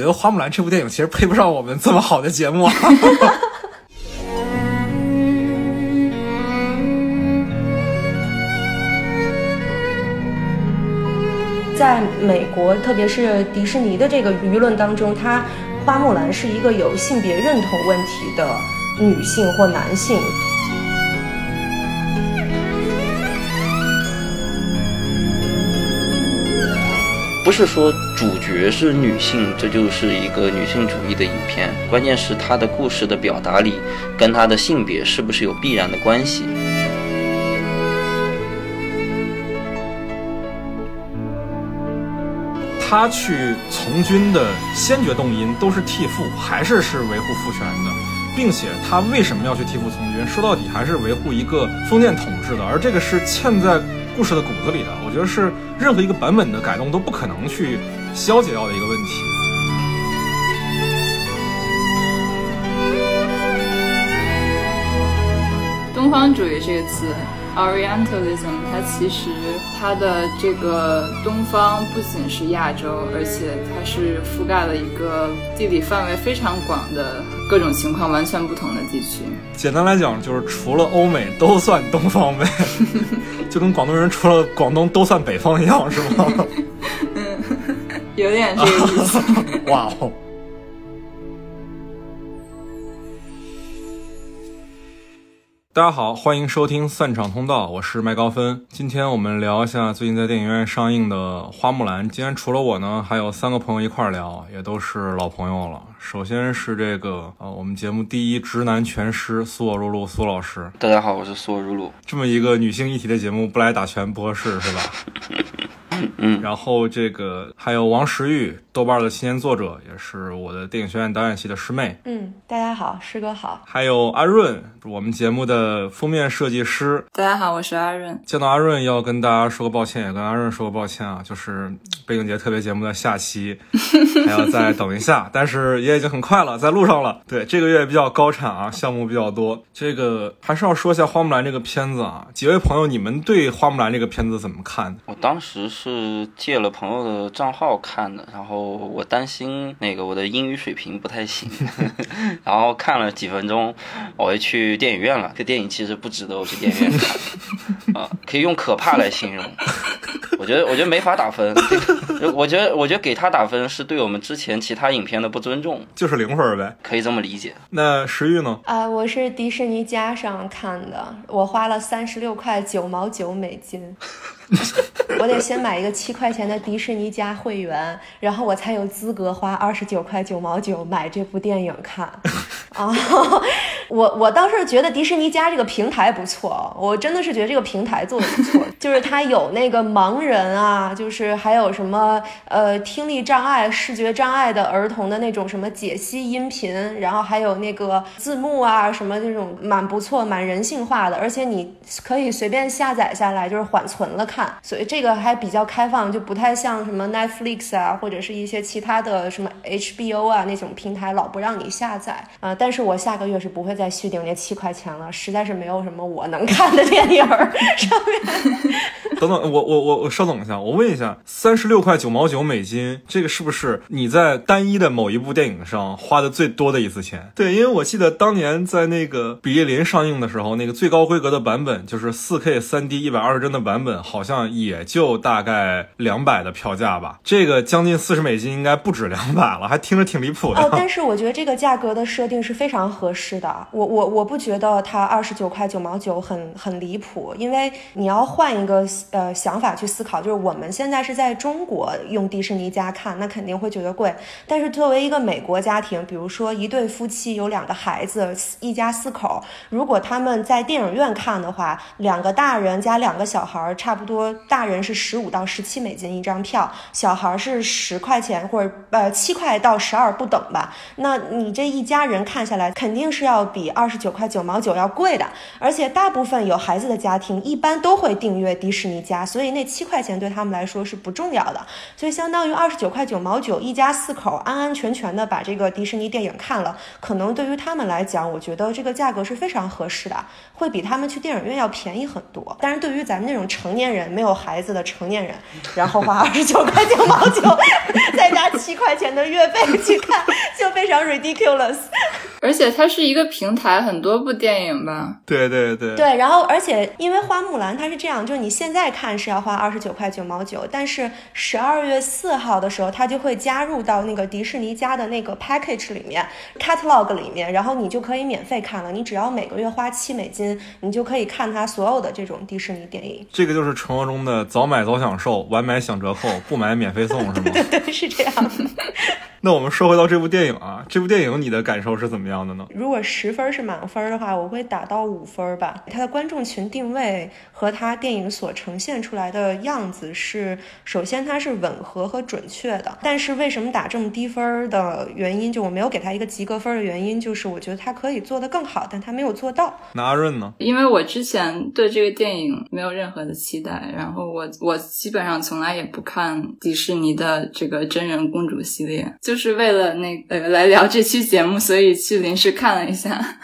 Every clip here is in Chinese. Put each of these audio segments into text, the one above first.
觉得《花木兰》这部电影其实配不上我们这么好的节目。在美国，特别是迪士尼的这个舆论当中，它花木兰是一个有性别认同问题的女性或男性。不是说主角是女性，这就是一个女性主义的影片。关键是她的故事的表达里，跟她的性别是不是有必然的关系？他去从军的先决动因都是替父，还是是维护父权的，并且他为什么要去替父从军？说到底还是维护一个封建统治的，而这个是嵌在故事的骨子里的。我觉得是任何一个版本的改动都不可能去消解掉的一个问题。东方主义这个词。Orientalism，它其实它的这个东方不仅是亚洲，而且它是覆盖了一个地理范围非常广的各种情况完全不同的地区。简单来讲，就是除了欧美都算东方呗，就跟广东人除了广东都算北方一样，是吗？嗯，有点这个意思。哇哦！大家好，欢迎收听散场通道，我是麦高芬。今天我们聊一下最近在电影院上映的《花木兰》。今天除了我呢，还有三个朋友一块聊，也都是老朋友了。首先是这个呃，我们节目第一直男拳师苏我如露苏老师。大家好，我是苏我如露。这么一个女性一体的节目，不来打拳不合适，是吧？嗯，然后这个还有王石玉，豆瓣的青年作者，也是我的电影学院导演系的师妹。嗯，大家好，师哥好。还有阿润，我们节目的封面设计师。大家好，我是阿润。见到阿润要跟大家说个抱歉，也跟阿润说个抱歉啊，就是背景节特别节目的下期 还要再等一下，但是也已经很快了，在路上了。对，这个月比较高产啊，项目比较多。这个还是要说一下《花木兰》这个片子啊，几位朋友，你们对《花木兰》这个片子怎么看？我当时是。是借了朋友的账号看的，然后我担心那个我的英语水平不太行，然后看了几分钟，我就去电影院了。这电影其实不值得我去电影院看，啊，可以用可怕来形容。我觉得，我觉得没法打分。我觉得，我觉得给他打分是对我们之前其他影片的不尊重，就是零分呗，可以这么理解。那石玉呢？啊，我是迪士尼加上看的，我花了三十六块九毛九美金。我得先买一个七块钱的迪士尼加会员，然后我才有资格花二十九块九毛九买这部电影看。啊，我我倒是觉得迪士尼加这个平台不错，我真的是觉得这个平台做的不错，就是它有那个盲人啊，就是还有什么呃听力障碍、视觉障碍的儿童的那种什么解析音频，然后还有那个字幕啊什么这种蛮不错、蛮人性化的，而且你可以随便下载下来，就是缓存了看，所以这个还比较开放，就不太像什么 Netflix 啊或者是一些其他的什么 HBO 啊那种平台老不让你下载啊。但是我下个月是不会再续订那七块钱了，实在是没有什么我能看的电影儿 上面。等等，我我我我稍等一下，我问一下，三十六块九毛九美金，这个是不是你在单一的某一部电影上花的最多的一次钱？对，因为我记得当年在那个《比利林》上映的时候，那个最高规格的版本，就是四 K 三 D 一百二十帧的版本，好像也就大概在两百的票价吧。这个将近四十美金，应该不止两百了，还听着挺离谱的。哦，但是我觉得这个价格的设定是非常。合适的，我我我不觉得它二十九块九毛九很很离谱，因为你要换一个呃想法去思考，就是我们现在是在中国用迪士尼家看，那肯定会觉得贵。但是作为一个美国家庭，比如说一对夫妻有两个孩子，一家四口，如果他们在电影院看的话，两个大人加两个小孩，差不多大人是十五到十七美金一张票，小孩是十块钱或者呃七块到十二不等吧。那你这一家人看下来。肯定是要比二十九块九毛九要贵的，而且大部分有孩子的家庭一般都会订阅迪士尼家，所以那七块钱对他们来说是不重要的，所以相当于二十九块九毛九，一家四口安安全全的把这个迪士尼电影看了，可能对于他们来讲，我觉得这个价格是非常合适的，会比他们去电影院要便宜很多。但是对于咱们这种成年人没有孩子的成年人，然后花二十九块九毛九，再加七块钱的月费去看，就非常 ridiculous。而且它是一个平台，很多部电影吧？对对对对，然后而且因为花木兰它是这样，就是你现在看是要花二十九块九毛九，但是十二月四号的时候，它就会加入到那个迪士尼家的那个 package 里面，catalog 里面，然后你就可以免费看了。你只要每个月花七美金，你就可以看它所有的这种迪士尼电影。这个就是传说中的早买早享受，晚买享折扣，不买免费送，是吗？对 对，是这样。那我们说回到这部电影啊，这部电影你的感受是怎么样的呢？如果十分是满分的话，我会打到五分吧。它的观众群定位和它电影所呈现出来的样子是，首先它是吻合和准确的。但是为什么打这么低分的原因，就我没有给它一个及格分的原因，就是我觉得它可以做得更好，但它没有做到。那阿润呢？因为我之前对这个电影没有任何的期待，然后我我基本上从来也不看迪士尼的这个真人公主系列。就就是为了那呃来聊这期节目，所以去临时看了一下。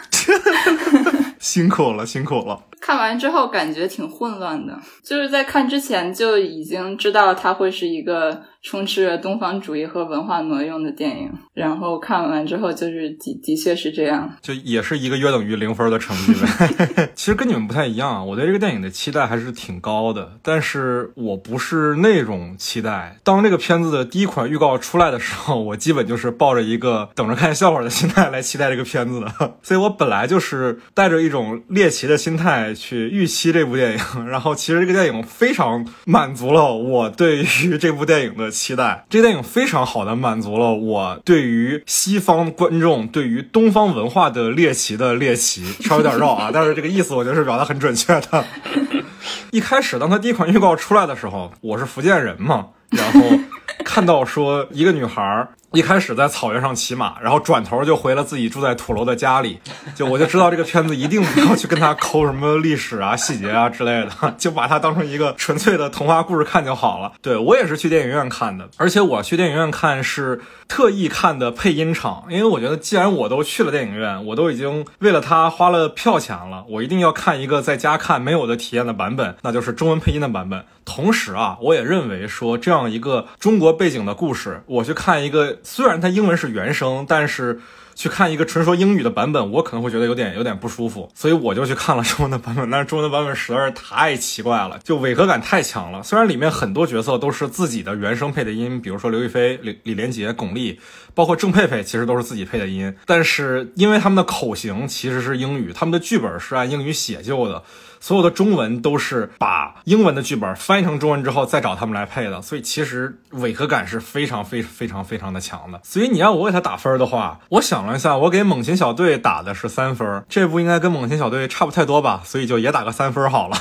辛苦了，辛苦了。看完之后感觉挺混乱的，就是在看之前就已经知道它会是一个充斥着东方主义和文化挪用的电影，然后看完之后就是的的确是这样，就也是一个约等于零分的成绩呗。其实跟你们不太一样，我对这个电影的期待还是挺高的，但是我不是那种期待。当这个片子的第一款预告出来的时候，我基本就是抱着一个等着看笑话的心态来期待这个片子的，所以我本来就是带着一种猎奇的心态。去预期这部电影，然后其实这个电影非常满足了我对于这部电影的期待。这个电影非常好的满足了我对于西方观众对于东方文化的猎奇的猎奇，稍微有点绕啊，但是这个意思我觉得是表达很准确的。一开始当他第一款预告出来的时候，我是福建人嘛，然后看到说一个女孩。一开始在草原上骑马，然后转头就回了自己住在土楼的家里，就我就知道这个片子一定不要去跟他抠什么历史啊、细节啊之类的，就把它当成一个纯粹的童话故事看就好了。对我也是去电影院看的，而且我去电影院看是特意看的配音场，因为我觉得既然我都去了电影院，我都已经为了它花了票钱了，我一定要看一个在家看没有的体验的版本，那就是中文配音的版本。同时啊，我也认为说这样一个中国背景的故事，我去看一个。虽然它英文是原声，但是去看一个纯说英语的版本，我可能会觉得有点有点不舒服，所以我就去看了中文的版本。但是中文的版本实在是太奇怪了，就违和感太强了。虽然里面很多角色都是自己的原声配的音，比如说刘亦菲、李李连杰、巩俐，包括郑佩佩，其实都是自己配的音，但是因为他们的口型其实是英语，他们的剧本是按英语写就的。所有的中文都是把英文的剧本翻译成中文之后再找他们来配的，所以其实违和感是非常非非常非常的强的。所以你要我给他打分的话，我想了一下，我给猛禽小队打的是三分，这部应该跟猛禽小队差不太多吧，所以就也打个三分好了。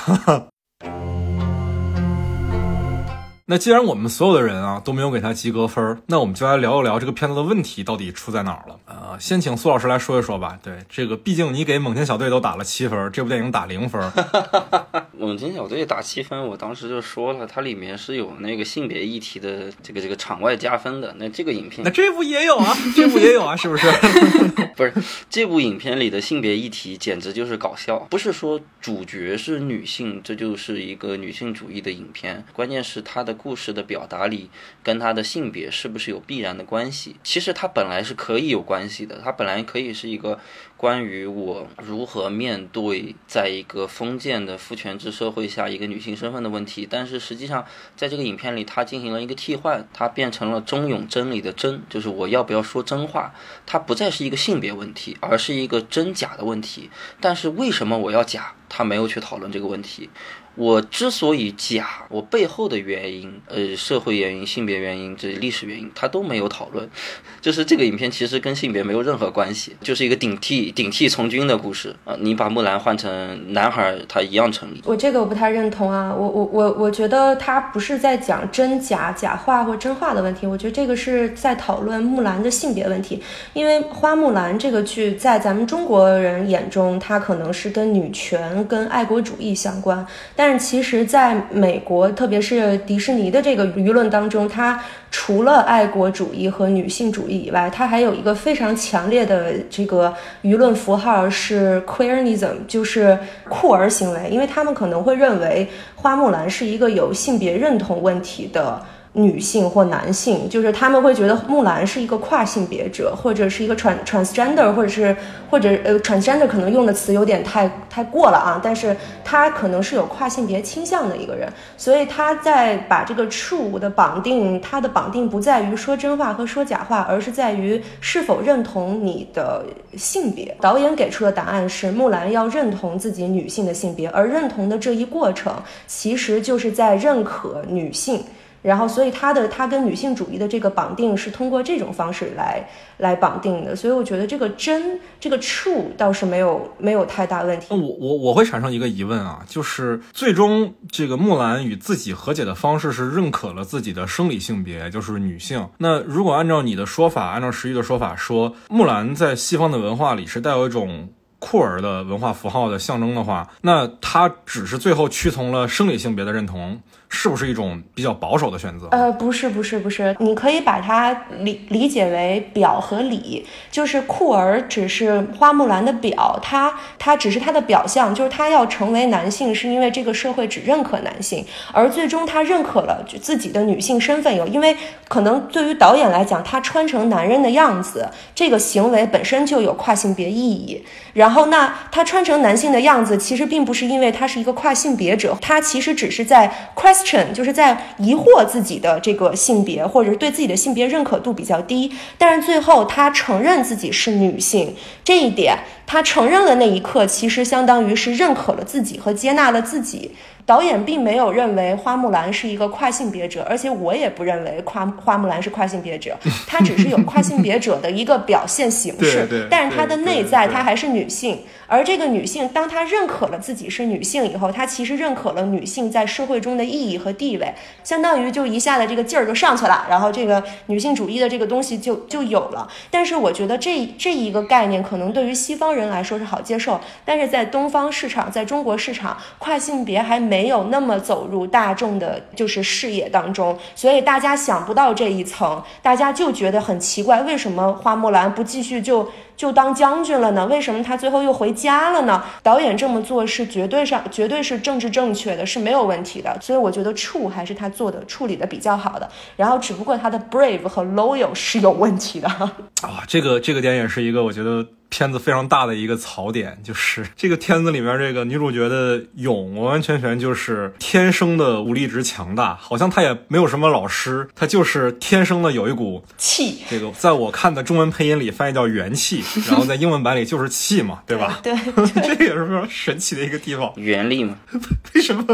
那既然我们所有的人啊都没有给他及格分，那我们就来聊一聊这个片子的问题到底出在哪儿了。呃，先请苏老师来说一说吧。对，这个毕竟你给猛禽小队都打了七分，这部电影打零分。猛禽小队打七分，我当时就说了，它里面是有那个性别议题的这个这个场外加分的。那这个影片，那这部也有啊，这部也有啊，是不是？不是，这部影片里的性别议题简直就是搞笑。不是说主角是女性，这就是一个女性主义的影片。关键是它的。故事的表达里，跟他的性别是不是有必然的关系？其实他本来是可以有关系的，他本来可以是一个关于我如何面对在一个封建的父权制社会下一个女性身份的问题。但是实际上，在这个影片里，他进行了一个替换，他变成了忠勇真理的真，就是我要不要说真话？它不再是一个性别问题，而是一个真假的问题。但是为什么我要假？他没有去讨论这个问题。我之所以假，我背后的原因，呃，社会原因、性别原因、这历史原因，他都没有讨论。就是这个影片其实跟性别没有任何关系，就是一个顶替顶替从军的故事啊。你把木兰换成男孩，他一样成立。我这个我不太认同啊，我我我我觉得他不是在讲真假、假话或真话的问题，我觉得这个是在讨论木兰的性别问题。因为花木兰这个剧在咱们中国人眼中，它可能是跟女权、跟爱国主义相关，但但其实，在美国，特别是迪士尼的这个舆论当中，它除了爱国主义和女性主义以外，它还有一个非常强烈的这个舆论符号是 queerism，就是酷儿行为，因为他们可能会认为花木兰是一个有性别认同问题的。女性或男性，就是他们会觉得木兰是一个跨性别者，或者是一个 trans transgender，或者是或者呃 transgender 可能用的词有点太太过了啊，但是他可能是有跨性别倾向的一个人，所以他在把这个 true 的绑定，他的绑定不在于说真话和说假话，而是在于是否认同你的性别。导演给出的答案是木兰要认同自己女性的性别，而认同的这一过程，其实就是在认可女性。然后，所以他的他跟女性主义的这个绑定是通过这种方式来来绑定的，所以我觉得这个真这个 true 倒是没有没有太大问题。我我我会产生一个疑问啊，就是最终这个木兰与自己和解的方式是认可了自己的生理性别，就是女性。那如果按照你的说法，按照石玉的说法说，木兰在西方的文化里是带有一种酷儿的文化符号的象征的话，那她只是最后屈从了生理性别的认同。是不是一种比较保守的选择？呃，不是，不是，不是，你可以把它理理解为表和里，就是酷儿只是花木兰的表，他他只是他的表象，就是他要成为男性，是因为这个社会只认可男性，而最终他认可了自己的女性身份，有因为可能对于导演来讲，他穿成男人的样子，这个行为本身就有跨性别意义。然后，那他穿成男性的样子，其实并不是因为他是一个跨性别者，他其实只是在就是在疑惑自己的这个性别，或者是对自己的性别认可度比较低。但是最后，他承认自己是女性，这一点他承认了那一刻，其实相当于是认可了自己和接纳了自己。导演并没有认为花木兰是一个跨性别者，而且我也不认为跨花木兰是跨性别者，她只是有跨性别者的一个表现形式，但是她的内在她还是女性。而这个女性，当她认可了自己是女性以后，她其实认可了女性在社会中的意义和地位，相当于就一下子这个劲儿就上去了，然后这个女性主义的这个东西就就有了。但是我觉得这这一个概念可能对于西方人来说是好接受，但是在东方市场，在中国市场，跨性别还没。没有那么走入大众的，就是视野当中，所以大家想不到这一层，大家就觉得很奇怪，为什么花木兰不继续就就当将军了呢？为什么他最后又回家了呢？导演这么做是绝对上，绝对是政治正确的，是没有问题的。所以我觉得处还是他做的处理的比较好的，然后只不过他的 brave 和 loyal 是有问题的。啊，这个这个点也是一个我觉得。片子非常大的一个槽点就是这个片子里面这个女主角的勇完完全全就是天生的武力值强大，好像她也没有什么老师，她就是天生的有一股气。这个在我看的中文配音里翻译叫元气，然后在英文版里就是气嘛，对吧？对，这也是非常神奇的一个地方。原力嘛？为什么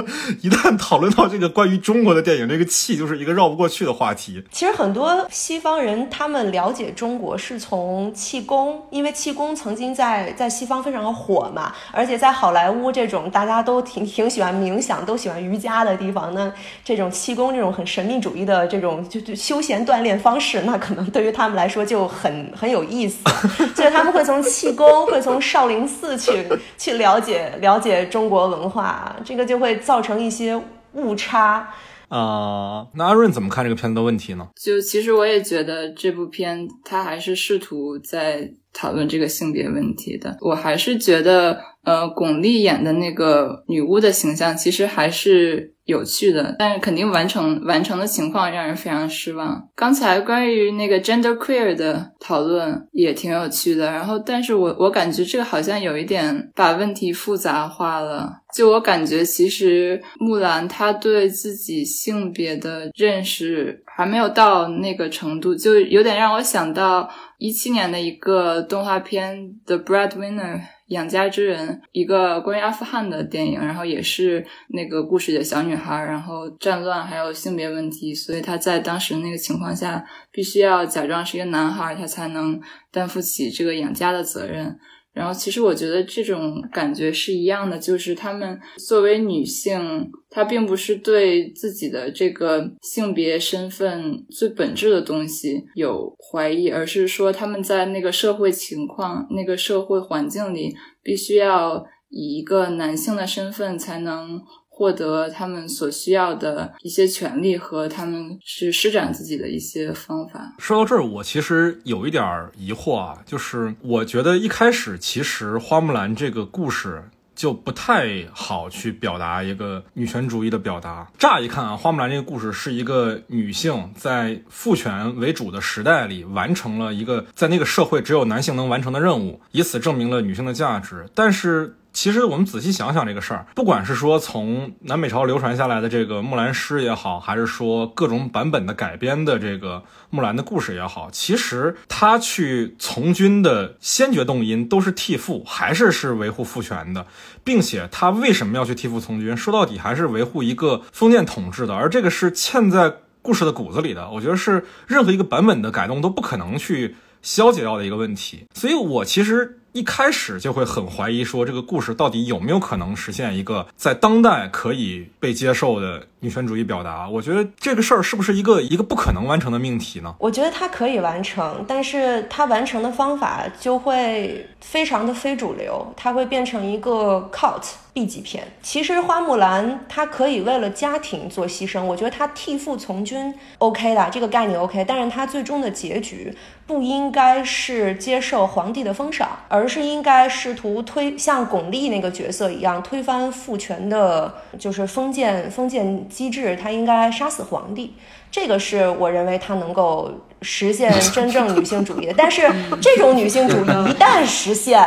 一旦讨论到这个关于中国的电影，这个气就是一个绕不过去的话题？其实很多西方人他们了解中国是从气功，因为气功。曾经在在西方非常火嘛，而且在好莱坞这种大家都挺挺喜欢冥想、都喜欢瑜伽的地方，那这种气功这种很神秘主义的这种就就休闲锻炼方式，那可能对于他们来说就很很有意思，所以他们会从气功，会从少林寺去去了解了解中国文化，这个就会造成一些误差。啊，那阿润怎么看这个片子的问题呢？就其实我也觉得这部片它还是试图在讨论这个性别问题的。我还是觉得，呃，巩俐演的那个女巫的形象其实还是。有趣的，但是肯定完成完成的情况让人非常失望。刚才关于那个 gender queer 的讨论也挺有趣的，然后，但是我我感觉这个好像有一点把问题复杂化了。就我感觉，其实木兰她对自己性别的认识还没有到那个程度，就有点让我想到一七年的一个动画片《The Breadwinner》。养家之人》，一个关于阿富汗的电影，然后也是那个故事的小女孩，然后战乱还有性别问题，所以她在当时那个情况下，必须要假装是一个男孩，她才能担负起这个养家的责任。然后，其实我觉得这种感觉是一样的，就是他们作为女性，她并不是对自己的这个性别身份最本质的东西有怀疑，而是说他们在那个社会情况、那个社会环境里，必须要以一个男性的身份才能。获得他们所需要的一些权利和他们去施展自己的一些方法。说到这儿，我其实有一点疑惑啊，就是我觉得一开始其实花木兰这个故事就不太好去表达一个女权主义的表达。乍一看啊，花木兰这个故事是一个女性在父权为主的时代里完成了一个在那个社会只有男性能完成的任务，以此证明了女性的价值。但是。其实我们仔细想想这个事儿，不管是说从南北朝流传下来的这个木兰诗也好，还是说各种版本的改编的这个木兰的故事也好，其实他去从军的先决动因都是替父，还是是维护父权的，并且他为什么要去替父从军？说到底还是维护一个封建统治的，而这个是嵌在故事的骨子里的。我觉得是任何一个版本的改动都不可能去消解掉的一个问题。所以我其实。一开始就会很怀疑，说这个故事到底有没有可能实现一个在当代可以被接受的女权主义表达？我觉得这个事儿是不是一个一个不可能完成的命题呢？我觉得它可以完成，但是它完成的方法就会非常的非主流，它会变成一个 cult B 级片。其实花木兰她可以为了家庭做牺牲，我觉得她替父从军 OK 的这个概念 OK，但是她最终的结局。不应该是接受皇帝的封赏，而而是应该试图推像巩俐那个角色一样推翻父权的，就是封建封建机制。他应该杀死皇帝，这个是我认为他能够实现真正女性主义的。但是这种女性主义一旦实现，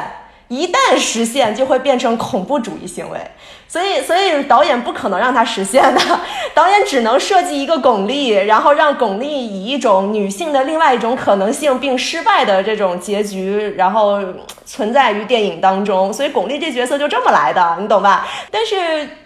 一旦实现就会变成恐怖主义行为。所以，所以导演不可能让他实现的，导演只能设计一个巩俐，然后让巩俐以一种女性的另外一种可能性并失败的这种结局，然后存在于电影当中。所以巩俐这角色就这么来的，你懂吧？但是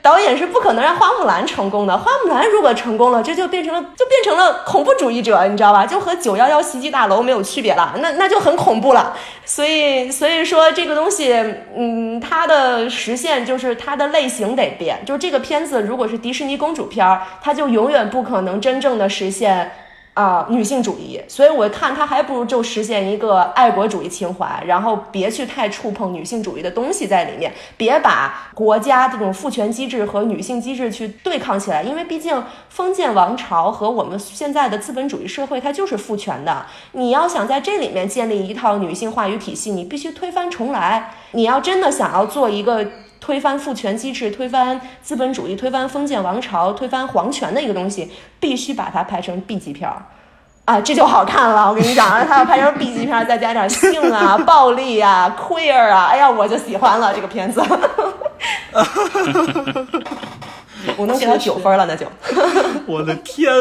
导演是不可能让花木兰成功的。花木兰如果成功了，这就变成了就变成了恐怖主义者，你知道吧？就和九幺幺袭击大楼没有区别了，那那就很恐怖了。所以，所以说这个东西，嗯，它的实现就是它的类。型得变，就是这个片子如果是迪士尼公主片儿，它就永远不可能真正的实现啊女性主义。所以我看它还不如就实现一个爱国主义情怀，然后别去太触碰女性主义的东西在里面，别把国家这种父权机制和女性机制去对抗起来。因为毕竟封建王朝和我们现在的资本主义社会，它就是父权的。你要想在这里面建立一套女性话语体系，你必须推翻重来。你要真的想要做一个。推翻父权机制，推翻资本主义，推翻封建王朝，推翻皇权的一个东西，必须把它拍成 B 级片儿，啊，这就好看了。我跟你讲，他要拍成 B 级片儿，再加点性啊、暴力啊、queer 啊，哎呀，我就喜欢了这个片子。我能给他九分了，那就。我的天！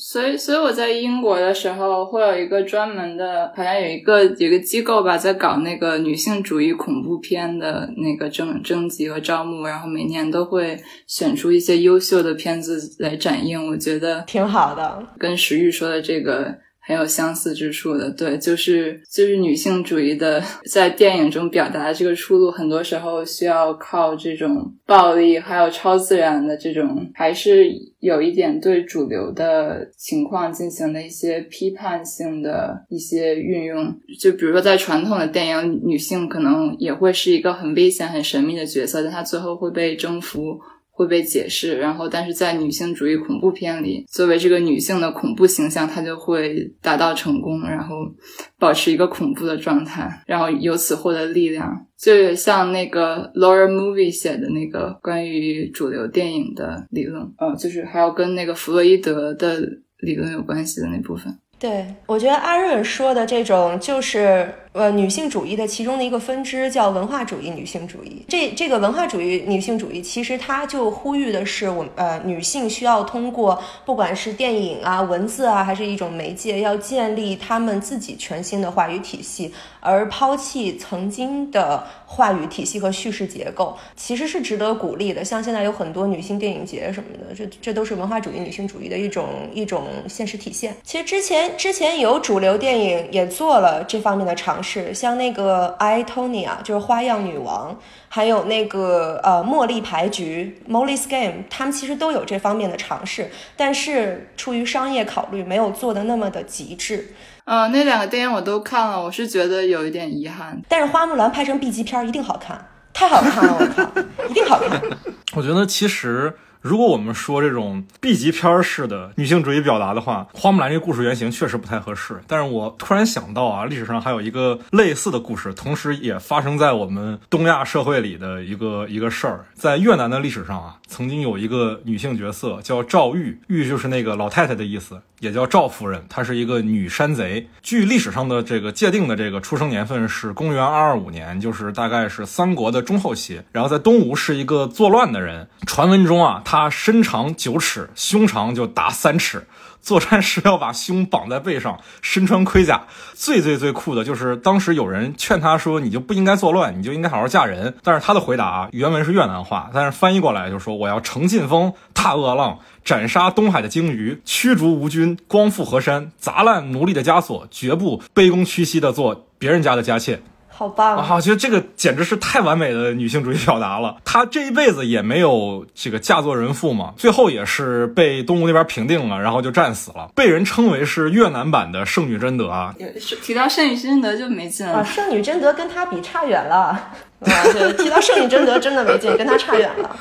所以，所以我在英国的时候，会有一个专门的，好像有一个有一个机构吧，在搞那个女性主义恐怖片的那个征征集和招募，然后每年都会选出一些优秀的片子来展映。我觉得挺好的，跟石玉说的这个。很有相似之处的，对，就是就是女性主义的在电影中表达的这个出路，很多时候需要靠这种暴力，还有超自然的这种，还是有一点对主流的情况进行的一些批判性的一些运用。就比如说在传统的电影，女性可能也会是一个很危险、很神秘的角色，但她最后会被征服。会被解释，然后，但是在女性主义恐怖片里，作为这个女性的恐怖形象，她就会达到成功，然后保持一个恐怖的状态，然后由此获得力量。就像那个 Laura Movie 写的那个关于主流电影的理论，呃，就是还要跟那个弗洛伊德的理论有关系的那部分。对，我觉得阿润说的这种就是呃女性主义的其中的一个分支，叫文化主义女性主义。这这个文化主义女性主义，其实它就呼吁的是，我呃女性需要通过不管是电影啊、文字啊，还是一种媒介，要建立她们自己全新的话语体系，而抛弃曾经的话语体系和叙事结构，其实是值得鼓励的。像现在有很多女性电影节什么的，这这都是文化主义女性主义的一种一种现实体现。其实之前之前有主流电影也做了这方面的尝试，像那个《I Tonya》就是《花样女王》，还有那个呃《茉莉牌局》（Molly's Game），他们其实都有这方面的尝试，但是出于商业考虑，没有做的那么的极致。嗯，那两个电影我都看了，我是觉得有一点遗憾。但是花木兰拍成 B 级片一定好看，太好看了，我靠，一定好看。我觉得其实。如果我们说这种 B 级片式的女性主义表达的话，花木兰这个故事原型确实不太合适。但是我突然想到啊，历史上还有一个类似的故事，同时也发生在我们东亚社会里的一个一个事儿，在越南的历史上啊，曾经有一个女性角色叫赵玉，玉就是那个老太太的意思。也叫赵夫人，她是一个女山贼。据历史上的这个界定的这个出生年份是公元二二五年，就是大概是三国的中后期。然后在东吴是一个作乱的人。传闻中啊，她身长九尺，胸长就达三尺。作战时要把胸绑在背上，身穿盔甲。最最最酷的就是当时有人劝他说：“你就不应该作乱，你就应该好好嫁人。”但是他的回答啊原文是越南话，但是翻译过来就说：“我要乘劲风，踏恶浪，斩杀东海的鲸鱼，驱逐吴军，光复河山，砸烂奴隶的枷锁，绝不卑躬屈膝的做别人家的家妾。”好棒啊！我觉得这个简直是太完美的女性主义表达了。她这一辈子也没有这个嫁作人妇嘛，最后也是被东吴那边平定了，然后就战死了，被人称为是越南版的圣女贞德啊。提到圣女贞德就没劲了。啊圣女贞德跟她比差远了。啊，对，提到圣女贞德真的没劲，跟她差远了。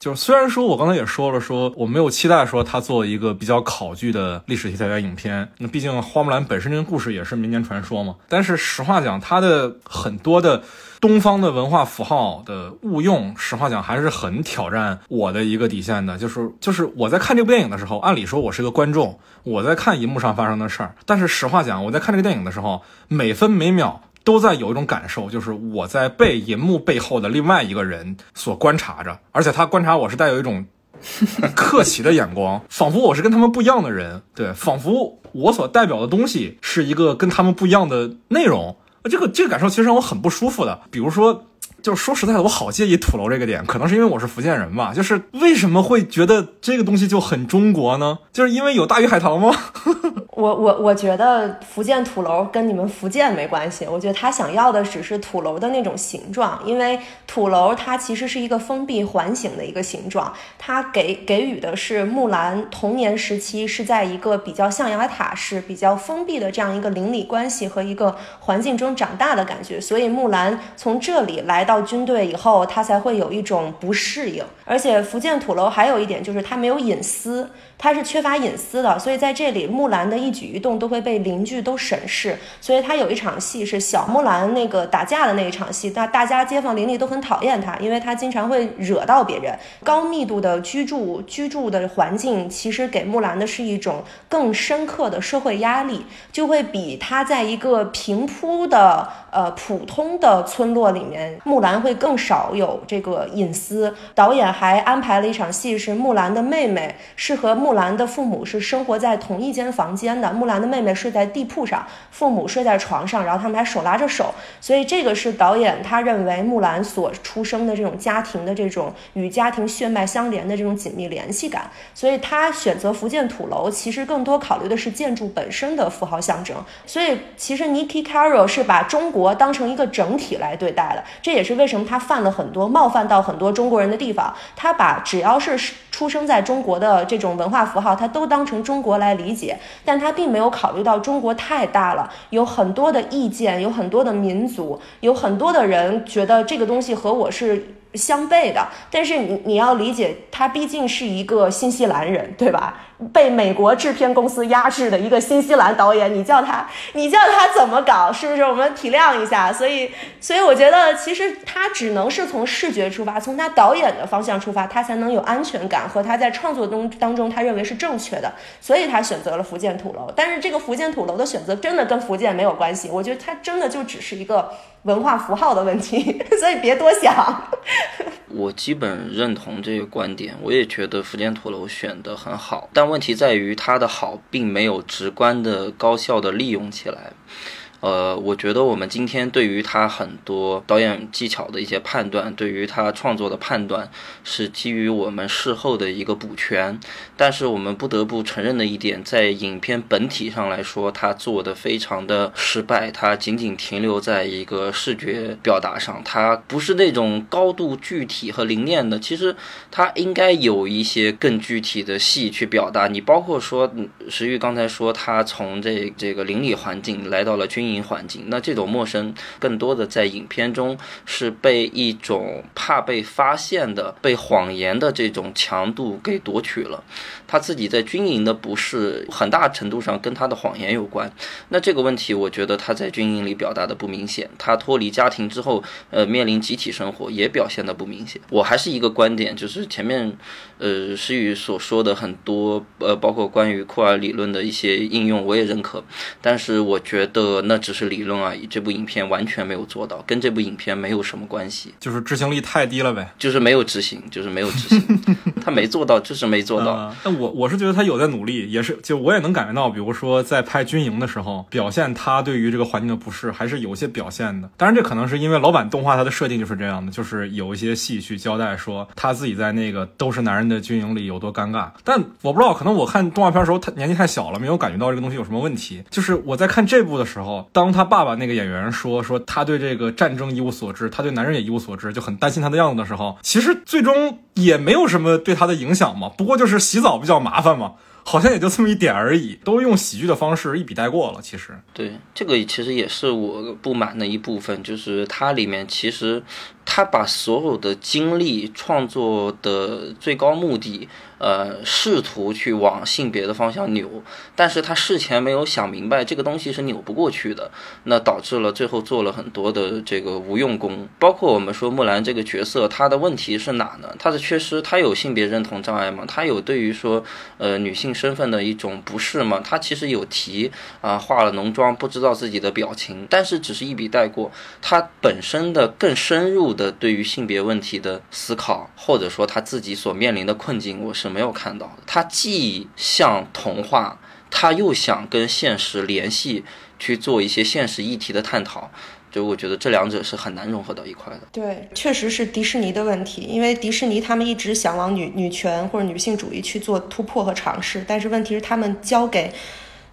就是虽然说我刚才也说了，说我没有期待说它做一个比较考据的历史题材的影片，那毕竟花木兰本身这个故事也是民间传说嘛。但是实话讲，它的很多的东方的文化符号的误用，实话讲还是很挑战我的一个底线的。就是就是我在看这部电影的时候，按理说我是个观众，我在看荧幕上发生的事儿，但是实话讲，我在看这个电影的时候，每分每秒。都在有一种感受，就是我在被银幕背后的另外一个人所观察着，而且他观察我是带有一种 客气的眼光，仿佛我是跟他们不一样的人，对，仿佛我所代表的东西是一个跟他们不一样的内容，这个这个感受其实让我很不舒服的。比如说，就是说实在的，我好介意土楼这个点，可能是因为我是福建人吧，就是为什么会觉得这个东西就很中国呢？就是因为有大鱼海棠吗？我我我觉得福建土楼跟你们福建没关系，我觉得他想要的只是土楼的那种形状，因为土楼它其实是一个封闭环形的一个形状，它给给予的是木兰童年时期是在一个比较象牙塔式、比较封闭的这样一个邻里关系和一个环境中长大的感觉，所以木兰从这里来到到军队以后，他才会有一种不适应，而且福建土楼还有一点就是它没有隐私。他是缺乏隐私的，所以在这里，木兰的一举一动都会被邻居都审视。所以他有一场戏是小木兰那个打架的那一场戏，那大家街坊邻里都很讨厌他，因为他经常会惹到别人。高密度的居住居住的环境，其实给木兰的是一种更深刻的社会压力，就会比他在一个平铺的呃普通的村落里面，木木兰会更少有这个隐私。导演还安排了一场戏，是木兰的妹妹是和木。兰的父母是生活在同一间房间的，木兰的妹妹睡在地铺上，父母睡在床上，然后他们还手拉着手，所以这个是导演他认为木兰所出生的这种家庭的这种与家庭血脉相连的这种紧密联系感，所以他选择福建土楼，其实更多考虑的是建筑本身的符号象征。所以其实 Niki Caro 是把中国当成一个整体来对待的，这也是为什么他犯了很多冒犯到很多中国人的地方。他把只要是出生在中国的这种文化。符号，他都当成中国来理解，但他并没有考虑到中国太大了，有很多的意见，有很多的民族，有很多的人觉得这个东西和我是相悖的。但是你你要理解，他毕竟是一个新西兰人，对吧？被美国制片公司压制的一个新西兰导演，你叫他，你叫他怎么搞？是不是？我们体谅一下。所以，所以我觉得，其实他只能是从视觉出发，从他导演的方向出发，他才能有安全感和他在创作中当中他认为是正确的。所以他选择了福建土楼。但是这个福建土楼的选择真的跟福建没有关系，我觉得他真的就只是一个文化符号的问题，所以别多想。我基本认同这个观点，我也觉得福建土楼选的很好，但问题在于它的好并没有直观的、高效的利用起来。呃，我觉得我们今天对于他很多导演技巧的一些判断，对于他创作的判断，是基于我们事后的一个补全。但是我们不得不承认的一点，在影片本体上来说，他做的非常的失败。他仅仅停留在一个视觉表达上，他不是那种高度具体和凝练的。其实他应该有一些更具体的戏去表达。你包括说石玉刚才说，他从这这个邻里环境来到了军营。营环境，那这种陌生更多的在影片中是被一种怕被发现的、被谎言的这种强度给夺取了。他自己在军营的不适，很大程度上跟他的谎言有关。那这个问题，我觉得他在军营里表达的不明显。他脱离家庭之后，呃，面临集体生活也表现的不明显。我还是一个观点，就是前面，呃，诗雨所说的很多，呃，包括关于库尔理论的一些应用，我也认可。但是我觉得那只是理论而已，这部影片完全没有做到，跟这部影片没有什么关系，就是执行力太低了呗，就是没有执行，就是没有执行，他没做到，就是没做到。但我我是觉得他有在努力，也是就我也能感觉到，比如说在拍军营的时候，表现他对于这个环境的不适，还是有些表现的。当然，这可能是因为老版动画它的设定就是这样的，就是有一些戏去交代说他自己在那个都是男人的军营里有多尴尬。但我不知道，可能我看动画片的时候他年纪太小了，没有感觉到这个东西有什么问题。就是我在看这部的时候。当他爸爸那个演员说说他对这个战争一无所知，他对男人也一无所知，就很担心他的样子的时候，其实最终也没有什么对他的影响嘛。不过就是洗澡比较麻烦嘛，好像也就这么一点而已，都用喜剧的方式一笔带过了。其实，对这个其实也是我不满的一部分，就是它里面其实他把所有的精力创作的最高目的。呃，试图去往性别的方向扭，但是他事前没有想明白这个东西是扭不过去的，那导致了最后做了很多的这个无用功。包括我们说木兰这个角色，她的问题是哪呢？她的缺失，她有性别认同障碍吗？她有对于说呃女性身份的一种不适吗？她其实有提啊，化了浓妆不知道自己的表情，但是只是一笔带过。她本身的更深入的对于性别问题的思考，或者说他自己所面临的困境，我是。没有看到的，他既像童话，他又想跟现实联系，去做一些现实议题的探讨，就我觉得这两者是很难融合到一块的。对，确实是迪士尼的问题，因为迪士尼他们一直想往女女权或者女性主义去做突破和尝试，但是问题是他们交给。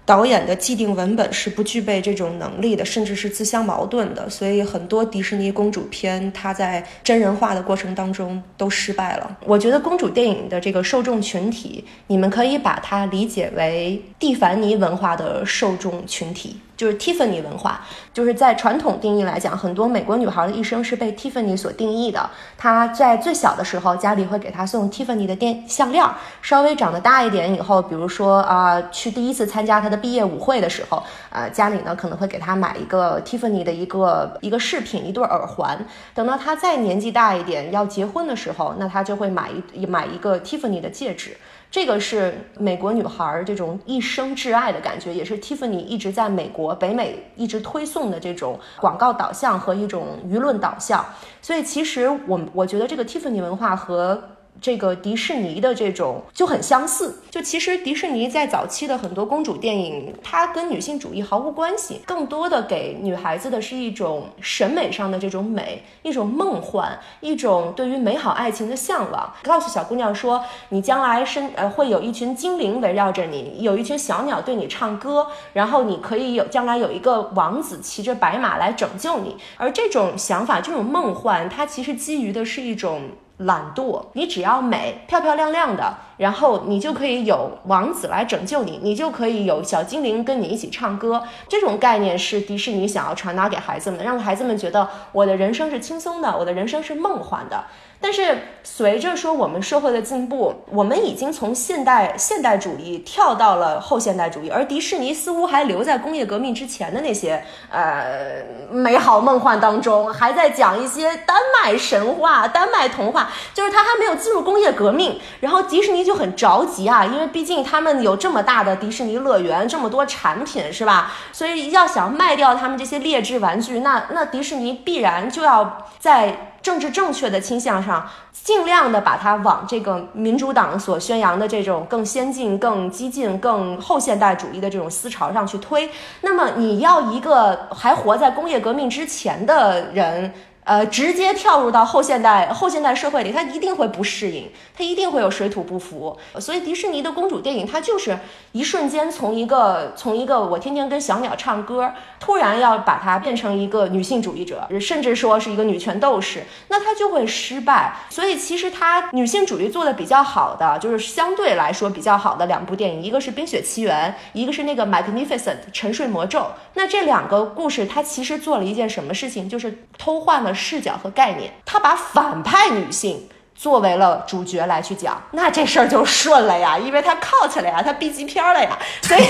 导演的既定文本是不具备这种能力的，甚至是自相矛盾的，所以很多迪士尼公主片它在真人化的过程当中都失败了。我觉得公主电影的这个受众群体，你们可以把它理解为蒂凡尼文化的受众群体。就是 Tiffany 文化，就是在传统定义来讲，很多美国女孩的一生是被 Tiffany 所定义的。她在最小的时候，家里会给她送 Tiffany 的电项链；稍微长得大一点以后，比如说啊，去第一次参加她的毕业舞会的时候，啊，家里呢可能会给她买一个 Tiffany 的一个一个饰品，一对耳环。等到她再年纪大一点，要结婚的时候，那她就会买一买一个 Tiffany 的戒指。这个是美国女孩儿这种一生挚爱的感觉，也是 Tiffany 一直在美国北美一直推送的这种广告导向和一种舆论导向。所以，其实我我觉得这个 Tiffany 文化和。这个迪士尼的这种就很相似，就其实迪士尼在早期的很多公主电影，它跟女性主义毫无关系，更多的给女孩子的是一种审美上的这种美，一种梦幻，一种对于美好爱情的向往，告诉小姑娘说，你将来身呃会有一群精灵围绕着你，有一群小鸟对你唱歌，然后你可以有将来有一个王子骑着白马来拯救你，而这种想法，这种梦幻，它其实基于的是一种。懒惰，你只要美漂漂亮亮的，然后你就可以有王子来拯救你，你就可以有小精灵跟你一起唱歌。这种概念是迪士尼想要传达给孩子们，让孩子们觉得我的人生是轻松的，我的人生是梦幻的。但是随着说我们社会的进步，我们已经从现代现代主义跳到了后现代主义，而迪士尼似乎还留在工业革命之前的那些呃美好梦幻当中，还在讲一些丹麦神话、丹麦童话，就是他还没有进入工业革命。然后迪士尼就很着急啊，因为毕竟他们有这么大的迪士尼乐园，这么多产品，是吧？所以要想卖掉他们这些劣质玩具，那那迪士尼必然就要在。政治正确的倾向上，尽量的把它往这个民主党所宣扬的这种更先进、更激进、更后现代主义的这种思潮上去推。那么，你要一个还活在工业革命之前的人。呃，直接跳入到后现代后现代社会里，他一定会不适应，他一定会有水土不服。所以迪士尼的公主电影，它就是一瞬间从一个从一个我天天跟小鸟唱歌，突然要把它变成一个女性主义者，甚至说是一个女权斗士，那它就会失败。所以其实它女性主义做的比较好的，就是相对来说比较好的两部电影，一个是《冰雪奇缘》，一个是那个《Magnificent》沉睡魔咒。那这两个故事，它其实做了一件什么事情，就是偷换了。视角和概念，他把反派女性作为了主角来去讲，那这事儿就顺了呀，因为他靠起来呀，他 B 级片了呀，所以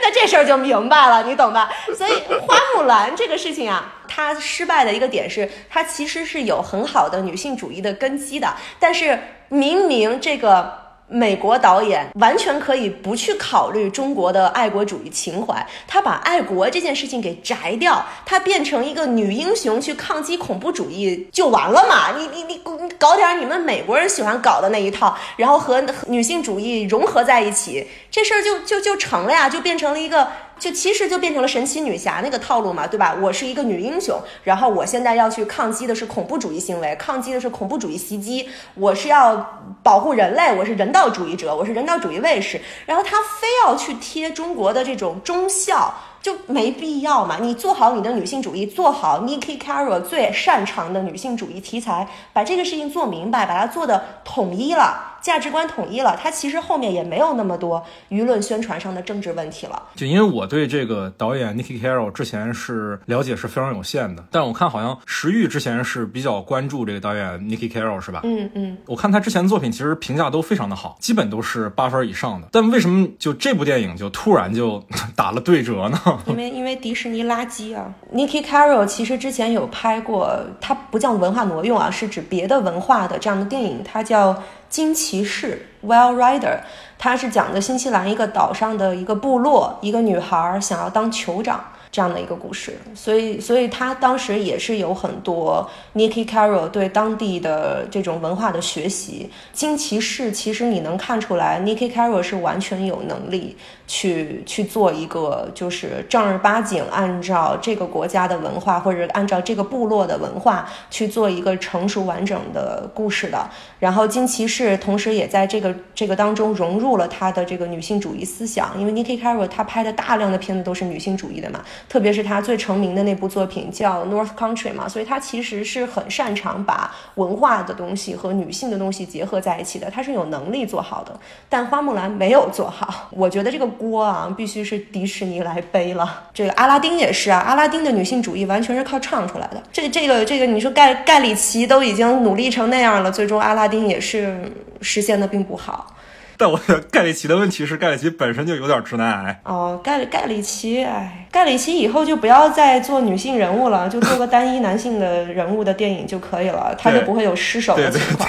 那这事儿就明白了，你懂吧？所以花木兰这个事情啊，它失败的一个点是，它其实是有很好的女性主义的根基的，但是明明这个。美国导演完全可以不去考虑中国的爱国主义情怀，他把爱国这件事情给摘掉，他变成一个女英雄去抗击恐怖主义就完了嘛？你你你你搞点你们美国人喜欢搞的那一套，然后和女性主义融合在一起，这事儿就就就成了呀，就变成了一个。就其实就变成了神奇女侠那个套路嘛，对吧？我是一个女英雄，然后我现在要去抗击的是恐怖主义行为，抗击的是恐怖主义袭击，我是要保护人类，我是人道主义者，我是人道主义卫士，然后他非要去贴中国的这种忠孝。就没必要嘛，你做好你的女性主义，做好 Nikki c a r o l 最擅长的女性主义题材，把这个事情做明白，把它做的统一了，价值观统一了，它其实后面也没有那么多舆论宣传上的政治问题了。就因为我对这个导演 Nikki Caro 之前是了解是非常有限的，但我看好像石玉之前是比较关注这个导演 Nikki Caro 是吧？嗯嗯，我看他之前的作品其实评价都非常的好，基本都是八分以上的，但为什么就这部电影就突然就打了对折呢？因为因为迪士尼垃圾啊，Nikki Caro 其实之前有拍过，它不叫文化挪用啊，是指别的文化的这样的电影，它叫《金骑士》（Well Rider），它是讲的新西兰一个岛上的一个部落，一个女孩想要当酋长。这样的一个故事，所以，所以他当时也是有很多 Nikki carol 对当地的这种文化的学习。金骑士其实你能看出来，Nikki carol 是完全有能力去去做一个就是正儿八经按照这个国家的文化或者按照这个部落的文化去做一个成熟完整的故事的。然后金骑士同时也在这个这个当中融入了他的这个女性主义思想，因为 Nikki carol 他拍的大量的片子都是女性主义的嘛。特别是他最成名的那部作品叫《North Country》嘛，所以他其实是很擅长把文化的东西和女性的东西结合在一起的，他是有能力做好的。但花木兰没有做好，我觉得这个锅啊，必须是迪士尼来背了。这个阿拉丁也是啊，阿拉丁的女性主义完全是靠唱出来的。这这个这个，你说盖盖里奇都已经努力成那样了，最终阿拉丁也是实现的并不好。但我觉得盖里奇的问题是，盖里奇本身就有点直男癌。哦，盖盖里奇，哎，盖里奇以后就不要再做女性人物了，就做个单一男性的人物的电影就可以了，他就不会有失手的情况。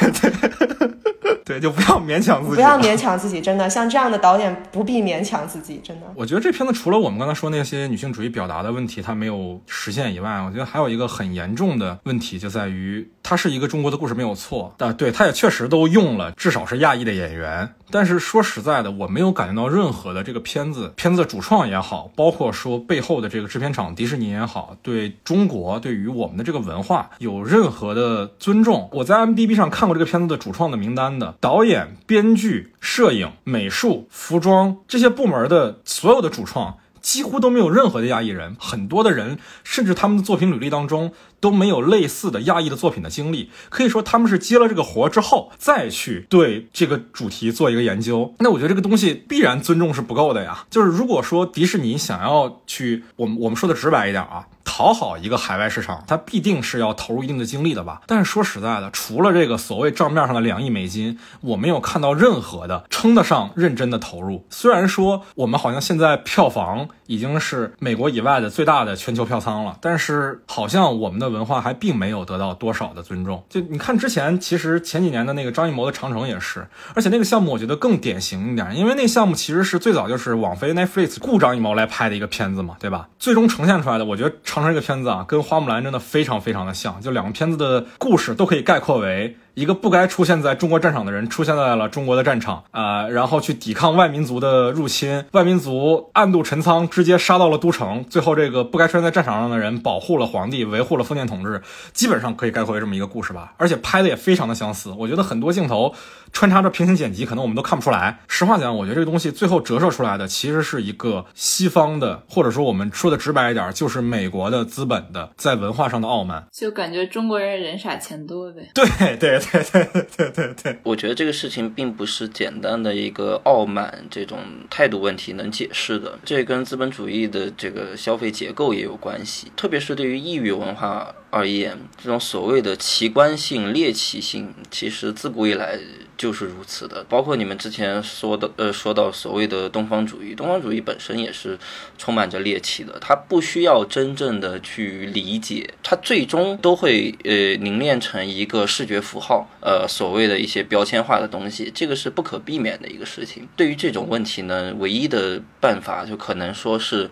对，就不要勉强自己，不要勉强自己，真的，像这样的导演不必勉强自己，真的。我觉得这片子除了我们刚才说那些女性主义表达的问题，它没有实现以外，我觉得还有一个很严重的问题，就在于它是一个中国的故事，没有错。但对，它也确实都用了至少是亚裔的演员。但是说实在的，我没有感觉到任何的这个片子片子的主创也好，包括说背后的这个制片厂迪士尼也好，对中国对于我们的这个文化有任何的尊重。我在 M D B 上看过这个片子的主创的名单的导演、编剧、摄影、美术、服装这些部门的所有的主创。几乎都没有任何的亚裔人，很多的人甚至他们的作品履历当中都没有类似的亚裔的作品的经历。可以说他们是接了这个活之后再去对这个主题做一个研究。那我觉得这个东西必然尊重是不够的呀。就是如果说迪士尼想要去，我们我们说的直白一点啊。讨好一个海外市场，它必定是要投入一定的精力的吧？但是说实在的，除了这个所谓账面上的两亿美金，我没有看到任何的称得上认真的投入。虽然说我们好像现在票房已经是美国以外的最大的全球票仓了，但是好像我们的文化还并没有得到多少的尊重。就你看之前，其实前几年的那个张艺谋的《长城》也是，而且那个项目我觉得更典型一点，因为那项目其实是最早就是网飞 Netflix 雇张艺谋来拍的一个片子嘛，对吧？最终呈现出来的，我觉得。长城这个片子啊，跟花木兰真的非常非常的像，就两个片子的故事都可以概括为。一个不该出现在中国战场的人出现在了中国的战场啊，然后去抵抗外民族的入侵，外民族暗度陈仓，直接杀到了都城。最后这个不该出现在战场上的人保护了皇帝，维护了封建统治，基本上可以概括为这么一个故事吧。而且拍的也非常的相似，我觉得很多镜头穿插着平行剪辑，可能我们都看不出来。实话讲，我觉得这个东西最后折射出来的其实是一个西方的，或者说我们说的直白一点，就是美国的资本的在文化上的傲慢。就感觉中国人人傻钱多呗。对对对对对对对，我觉得这个事情并不是简单的一个傲慢这种态度问题能解释的，这跟资本主义的这个消费结构也有关系，特别是对于异域文化。而言，这种所谓的奇观性、猎奇性，其实自古以来就是如此的。包括你们之前说的，呃，说到所谓的东方主义，东方主义本身也是充满着猎奇的。它不需要真正的去理解，它最终都会呃凝练成一个视觉符号，呃，所谓的一些标签化的东西，这个是不可避免的一个事情。对于这种问题呢，唯一的办法就可能说是。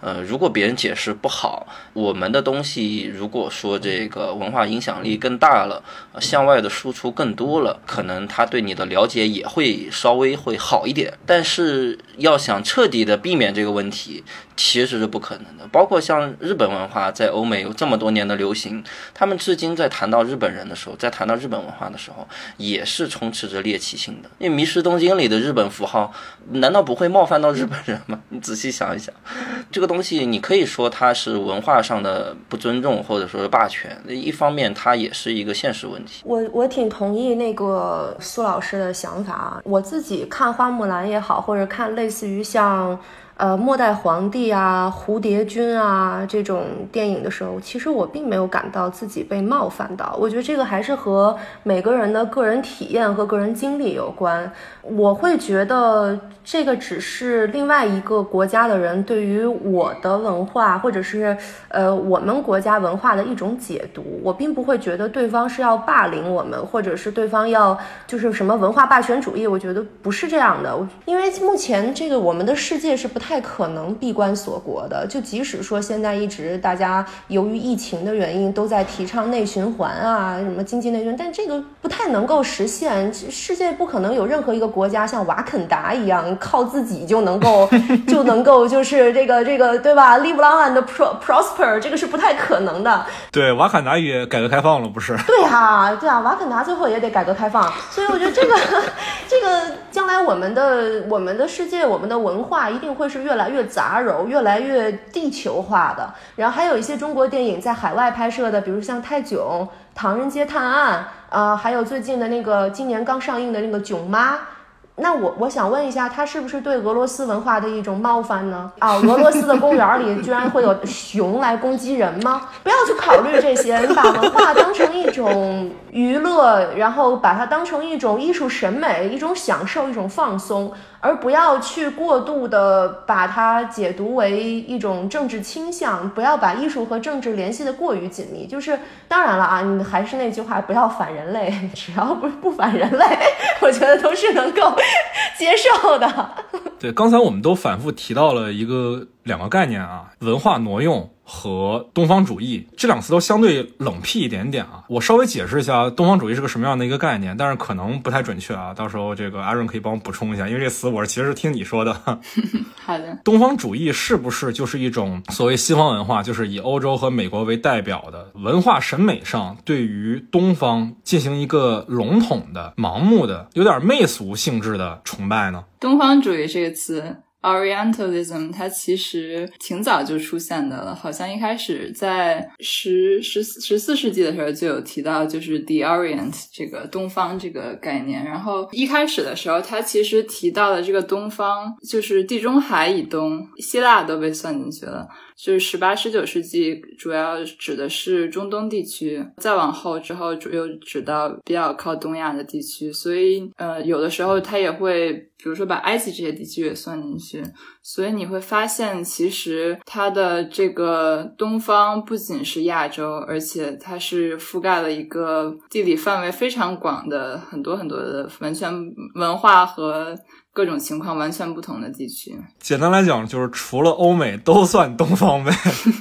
呃，如果别人解释不好，我们的东西如果说这个文化影响力更大了，向外的输出更多了，可能他对你的了解也会稍微会好一点。但是要想彻底的避免这个问题。其实是不可能的，包括像日本文化在欧美有这么多年的流行，他们至今在谈到日本人的时候，在谈到日本文化的时候，也是充斥着猎奇性的。因为《迷失东京》里的日本符号，难道不会冒犯到日本人吗？你仔细想一想，这个东西你可以说它是文化上的不尊重，或者说是霸权。一方面，它也是一个现实问题。我我挺同意那个苏老师的想法啊，我自己看花木兰也好，或者看类似于像。呃，末代皇帝啊，蝴蝶君啊，这种电影的时候，其实我并没有感到自己被冒犯到。我觉得这个还是和每个人的个人体验和个人经历有关。我会觉得这个只是另外一个国家的人对于我的文化，或者是呃我们国家文化的一种解读。我并不会觉得对方是要霸凌我们，或者是对方要就是什么文化霸权主义。我觉得不是这样的。因为目前这个我们的世界是不太可能闭关锁国的。就即使说现在一直大家由于疫情的原因都在提倡内循环啊，什么经济内循，但这个不太能够实现。世界不可能有任何一个。国家像瓦肯达一样，靠自己就能够 就能够就是这个这个对吧？Live long and prosper，这个是不太可能的。对，瓦肯达也改革开放了，不是？对啊，对啊，瓦肯达最后也得改革开放。所以我觉得这个 这个将来我们的我们的世界，我们的文化一定会是越来越杂糅，越来越地球化的。然后还有一些中国电影在海外拍摄的，比如像《泰囧》《唐人街探案》啊，还有最近的那个今年刚上映的那个《囧妈》。那我我想问一下，它是不是对俄罗斯文化的一种冒犯呢？啊，俄罗斯的公园里居然会有熊来攻击人吗？不要去考虑这些，你把文化当成一种娱乐，然后把它当成一种艺术审美、一种享受、一种放松。而不要去过度的把它解读为一种政治倾向，不要把艺术和政治联系的过于紧密。就是当然了啊，你还是那句话，不要反人类，只要不不反人类，我觉得都是能够接受的。对，刚才我们都反复提到了一个两个概念啊，文化挪用。和东方主义这两个词都相对冷僻一点点啊，我稍微解释一下东方主义是个什么样的一个概念，但是可能不太准确啊，到时候这个阿润可以帮我补充一下，因为这词我是其实是听你说的。好的，东方主义是不是就是一种所谓西方文化，就是以欧洲和美国为代表的文化审美上对于东方进行一个笼统的、盲目的、有点媚俗性质的崇拜呢？东方主义这个词。Orientalism 它其实挺早就出现的了，好像一开始在十十十四世纪的时候就有提到，就是 the Orient 这个东方这个概念。然后一开始的时候，它其实提到的这个东方就是地中海以东，希腊都被算进去了。就是十八、十九世纪，主要指的是中东地区，再往后之后，主又指到比较靠东亚的地区。所以，呃，有的时候它也会，比如说把埃及这些地区也算进去。所以你会发现，其实它的这个东方不仅是亚洲，而且它是覆盖了一个地理范围非常广的很多很多的完全文化和。各种情况完全不同的地区，简单来讲就是除了欧美都算东方呗，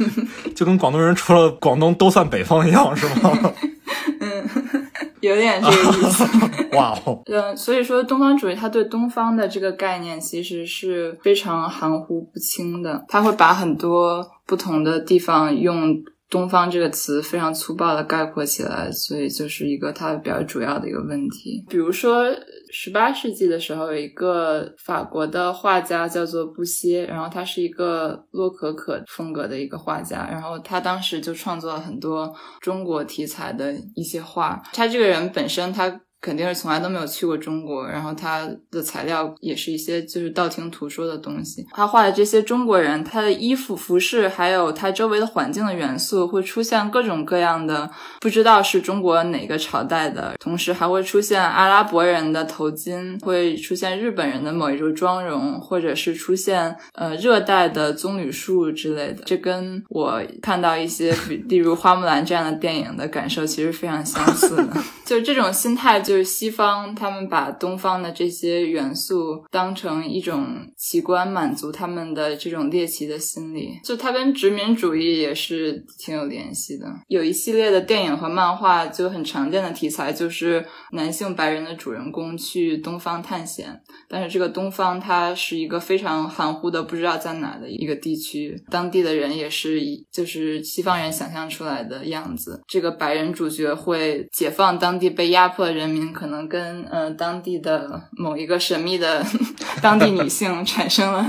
就跟广东人除了广东都算北方一样，是吗？嗯，有点这个意思。哇哦，嗯，所以说东方主义它对东方的这个概念其实是非常含糊不清的，它会把很多不同的地方用东方这个词非常粗暴的概括起来，所以就是一个它比较主要的一个问题，比如说。十八世纪的时候，有一个法国的画家叫做布歇，然后他是一个洛可可风格的一个画家，然后他当时就创作了很多中国题材的一些画。他这个人本身，他。肯定是从来都没有去过中国，然后他的材料也是一些就是道听途说的东西。他画的这些中国人，他的衣服、服饰，还有他周围的环境的元素，会出现各种各样的，不知道是中国哪个朝代的。同时还会出现阿拉伯人的头巾，会出现日本人的某一种妆容，或者是出现呃热带的棕榈树之类的。这跟我看到一些，例如《花木兰》这样的电影的感受其实非常相似的。就这种心态。就是西方，他们把东方的这些元素当成一种奇观，满足他们的这种猎奇的心理。就它跟殖民主义也是挺有联系的。有一系列的电影和漫画，就很常见的题材就是男性白人的主人公去东方探险，但是这个东方它是一个非常含糊的，不知道在哪的一个地区，当地的人也是就是西方人想象出来的样子。这个白人主角会解放当地被压迫的人民。可能跟呃当地的某一个神秘的当地女性产生了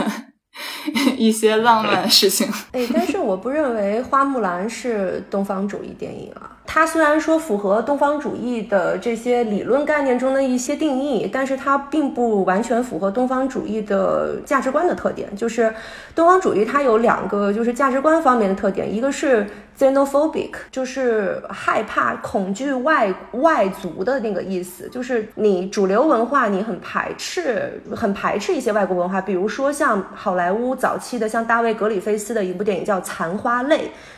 一些浪漫的事情。哎，但是我不认为《花木兰》是东方主义电影啊。它虽然说符合东方主义的这些理论概念中的一些定义，但是它并不完全符合东方主义的价值观的特点。就是东方主义它有两个就是价值观方面的特点，一个是。Xenophobic 就是害怕、恐惧外外族的那个意思，就是你主流文化你很排斥，很排斥一些外国文化，比如说像好莱坞早期的，像大卫·格里菲斯的一部电影叫《残花泪》，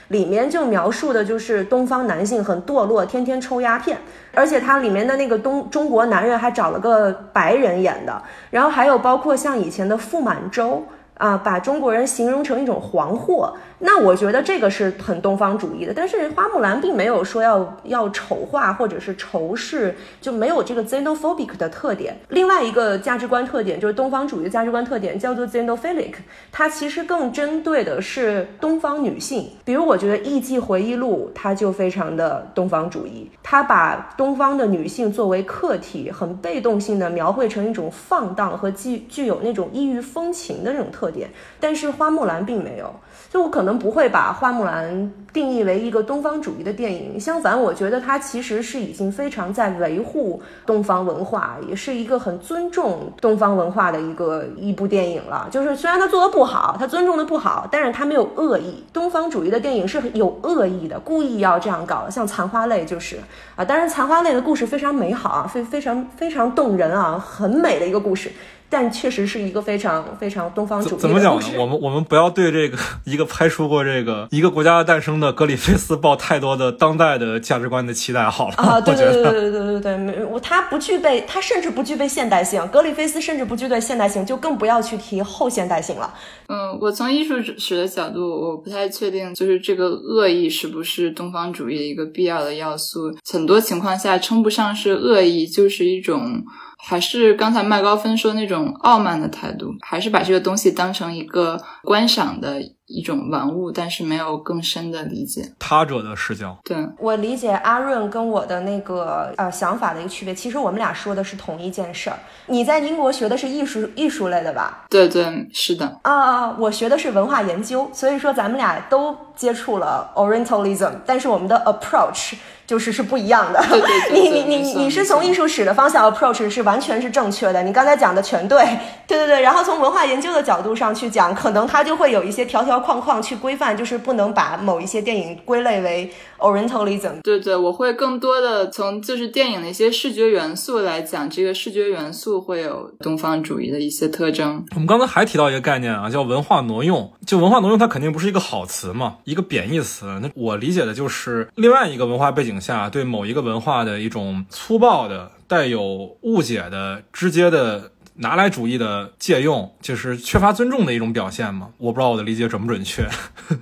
里面就描述的就是东方男性很堕落，天天抽鸦片，而且它里面的那个东中国男人还找了个白人演的，然后还有包括像以前的傅满洲。啊，把中国人形容成一种黄货，那我觉得这个是很东方主义的。但是花木兰并没有说要要丑化或者是仇视，就没有这个 xenophobic 的特点。另外一个价值观特点就是东方主义的价值观特点叫做 xenophilic，它其实更针对的是东方女性。比如我觉得《艺伎回忆录》它就非常的东方主义，它把东方的女性作为客体，很被动性的描绘成一种放荡和具具有那种异域风情的那种特。点，但是花木兰并没有，就我可能不会把花木兰定义为一个东方主义的电影，相反，我觉得它其实是已经非常在维护东方文化，也是一个很尊重东方文化的一个一部电影了。就是虽然它做的不好，它尊重的不好，但是它没有恶意。东方主义的电影是有恶意的，故意要这样搞，像《残花泪》就是啊，当然《残花泪》的故事非常美好啊，非非常非常动人啊，很美的一个故事。但确实是一个非常非常东方主义的怎么讲呢？我们我们不要对这个 一个拍出过这个一个国家的诞生的格里菲斯抱太多的当代的价值观的期待好了啊！对对对对对对对，没我他不具备，他甚至不具备现代性。格里菲斯甚至不具备现代性，就更不要去提后现代性了。嗯，我从艺术史的角度，我不太确定，就是这个恶意是不是东方主义的一个必要的要素。很多情况下称不上是恶意，就是一种。还是刚才麦高芬说那种傲慢的态度，还是把这个东西当成一个观赏的。一种玩物，但是没有更深的理解他者的视角。对我理解阿润跟我的那个呃想法的一个区别，其实我们俩说的是同一件事儿。你在英国学的是艺术艺术类的吧？对对，是的。啊啊，我学的是文化研究，所以说咱们俩都接触了 Orientalism，但是我们的 approach。就是是不一样的。你你你你是从艺术史的方向 approach 是完全是正确的。你刚才讲的全对，对对对。然后从文化研究的角度上去讲，可能它就会有一些条条框框去规范，就是不能把某一些电影归类为 Orientalism。对对，我会更多的从就是电影的一些视觉元素来讲，这个视觉元素会有东方主义的一些特征。我们刚才还提到一个概念啊，叫文化挪用。就文化挪用，它肯定不是一个好词嘛，一个贬义词。那我理解的就是另外一个文化背景。下对某一个文化的一种粗暴的、带有误解的、直接的拿来主义的借用，就是缺乏尊重的一种表现吗？我不知道我的理解准不准确。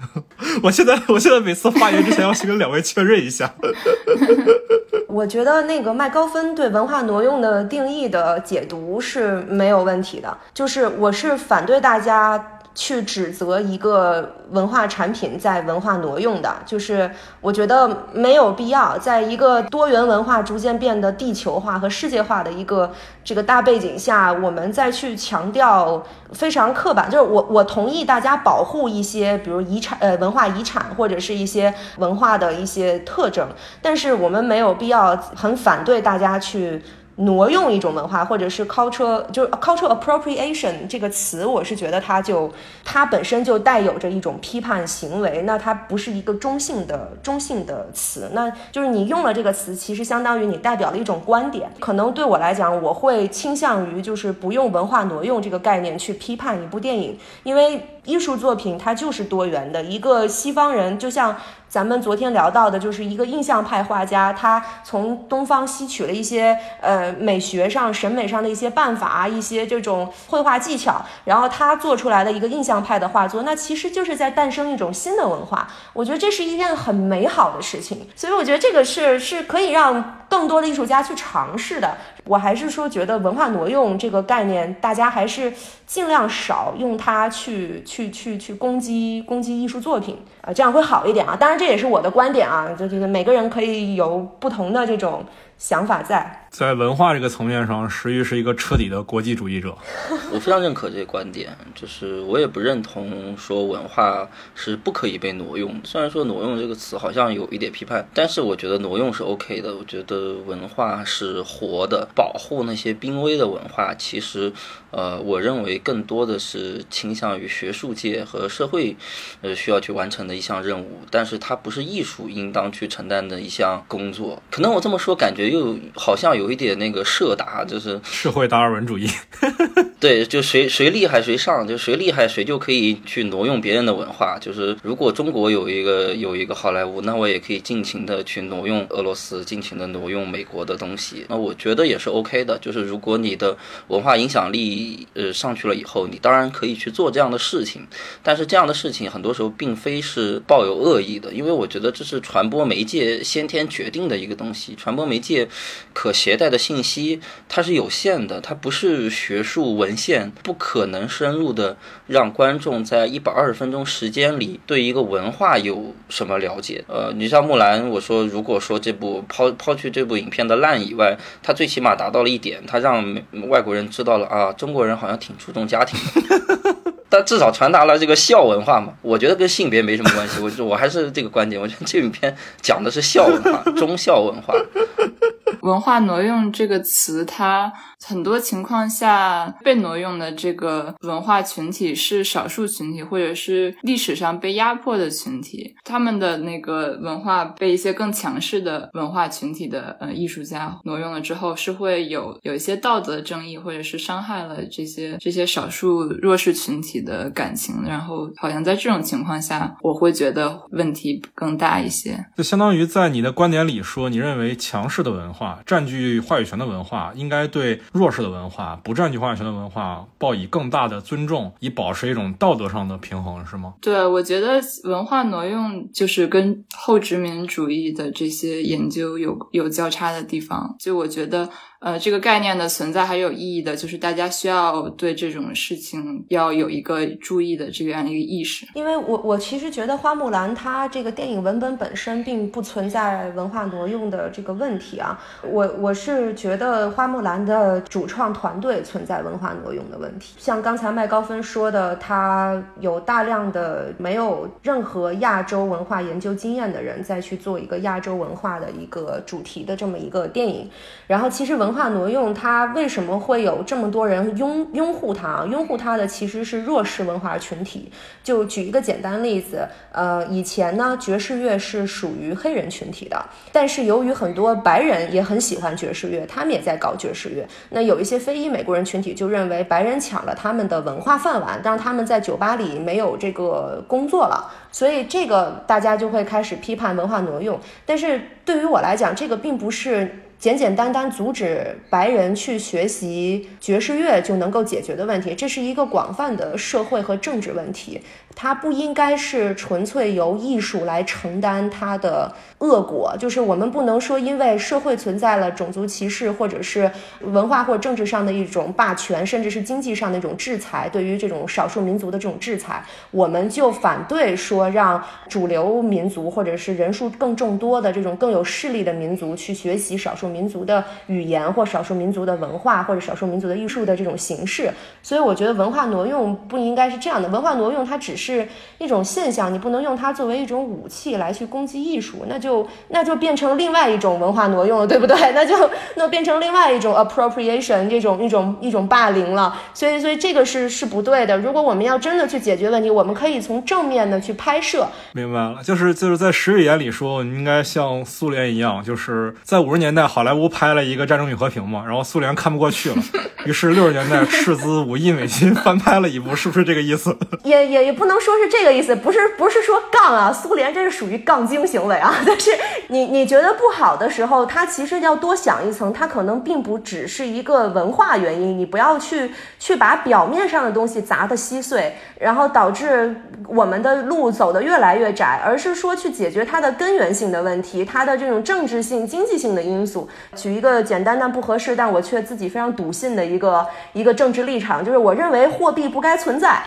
我现在，我现在每次发言之前要先跟两位确认一下。我觉得那个麦高芬对文化挪用的定义的解读是没有问题的，就是我是反对大家。去指责一个文化产品在文化挪用的，就是我觉得没有必要。在一个多元文化逐渐变得地球化和世界化的一个这个大背景下，我们再去强调非常刻板。就是我我同意大家保护一些，比如遗产呃文化遗产或者是一些文化的一些特征，但是我们没有必要很反对大家去。挪用一种文化，或者是 culture，就是 cultural appropriation 这个词，我是觉得它就它本身就带有着一种批判行为，那它不是一个中性的中性的词，那就是你用了这个词，其实相当于你代表了一种观点。可能对我来讲，我会倾向于就是不用文化挪用这个概念去批判一部电影，因为艺术作品它就是多元的。一个西方人就像。咱们昨天聊到的，就是一个印象派画家，他从东方吸取了一些呃美学上、审美上的一些办法，一些这种绘画技巧，然后他做出来的一个印象派的画作，那其实就是在诞生一种新的文化。我觉得这是一件很美好的事情，所以我觉得这个是是可以让更多的艺术家去尝试的。我还是说，觉得文化挪用这个概念，大家还是尽量少用它去去去去攻击攻击艺术作品啊，这样会好一点啊。当然，这也是我的观点啊，就就是每个人可以有不同的这种想法在。在文化这个层面上，石玉是一个彻底的国际主义者。我非常认可这个观点，就是我也不认同说文化是不可以被挪用。虽然说挪用这个词好像有一点批判，但是我觉得挪用是 OK 的。我觉得文化是活的，保护那些濒危的文化，其实，呃，我认为更多的是倾向于学术界和社会，呃，需要去完成的一项任务。但是它不是艺术应当去承担的一项工作。可能我这么说，感觉又好像。有一点那个社达，就是社会达尔文主义。对，就谁谁厉害谁上，就谁厉害谁就可以去挪用别人的文化。就是如果中国有一个有一个好莱坞，那我也可以尽情的去挪用俄罗斯，尽情的挪用美国的东西。那我觉得也是 OK 的。就是如果你的文化影响力呃上去了以后，你当然可以去做这样的事情。但是这样的事情很多时候并非是抱有恶意的，因为我觉得这是传播媒介先天决定的一个东西。传播媒介可携带的信息它是有限的，它不是学术文。献不可能深入的让观众在一百二十分钟时间里对一个文化有什么了解。呃，你像木兰，我说如果说这部抛抛去这部影片的烂以外，它最起码达到了一点，它让外国人知道了啊，中国人好像挺注重家庭的。但至少传达了这个孝文化嘛，我觉得跟性别没什么关系。我我还是这个观点，我觉得这影片讲的是孝文化，忠孝文化。文化挪用这个词，它很多情况下被挪用的这个文化群体是少数群体，或者是历史上被压迫的群体。他们的那个文化被一些更强势的文化群体的呃艺术家挪用了之后，是会有有一些道德争议，或者是伤害了这些这些少数弱势群体的感情。然后，好像在这种情况下，我会觉得问题更大一些。就相当于在你的观点里说，你认为强势的文化。占据话语权的文化应该对弱势的文化、不占据话语权的文化报以更大的尊重，以保持一种道德上的平衡，是吗？对，我觉得文化挪用就是跟后殖民主义的这些研究有有交叉的地方。就我觉得，呃，这个概念的存在还是有意义的，就是大家需要对这种事情要有一个注意的这样一个意识。因为我我其实觉得《花木兰》它这个电影文本本身并不存在文化挪用的这个问题啊，我我是觉得《花木兰》的主创团队存在文化挪用的问题。像刚才麦高芬说的，他有大量的没有任何亚洲文化研究经验的人再去做一个亚洲文化的一个主题的这么一个电影，然后其实文。文化挪用，它为什么会有这么多人拥拥护它？拥护它的其实是弱势文化群体。就举一个简单例子，呃，以前呢，爵士乐是属于黑人群体的，但是由于很多白人也很喜欢爵士乐，他们也在搞爵士乐。那有一些非裔美国人群体就认为白人抢了他们的文化饭碗，让他们在酒吧里没有这个工作了，所以这个大家就会开始批判文化挪用。但是对于我来讲，这个并不是。简简单单阻止白人去学习爵士乐就能够解决的问题，这是一个广泛的社会和政治问题。它不应该是纯粹由艺术来承担它的恶果，就是我们不能说因为社会存在了种族歧视，或者是文化或政治上的一种霸权，甚至是经济上的一种制裁，对于这种少数民族的这种制裁，我们就反对说让主流民族或者是人数更众多的这种更有势力的民族去学习少数民族的语言或少数民族的文化或者少数民族的艺术的这种形式。所以我觉得文化挪用不应该是这样的，文化挪用它只是。一种现象，你不能用它作为一种武器来去攻击艺术，那就那就变成另外一种文化挪用了，对不对？那就那变成另外一种 appropriation 这种一种一种霸凌了。所以，所以这个是是不对的。如果我们要真的去解决问题，我们可以从正面的去拍摄。明白了，就是就是在时日眼里说，应该像苏联一样，就是在五十年代好莱坞拍了一个《战争与和平》嘛，然后苏联看不过去了，于是六十年代斥资五亿美金翻拍了一部，是不是这个意思？也也也不能。说是这个意思，不是不是说杠啊，苏联这是属于杠精行为啊。但是你你觉得不好的时候，他其实要多想一层，他可能并不只是一个文化原因。你不要去去把表面上的东西砸得稀碎，然后导致我们的路走得越来越窄，而是说去解决它的根源性的问题，它的这种政治性、经济性的因素。举一个简单但不合适，但我却自己非常笃信的一个一个政治立场，就是我认为货币不该存在。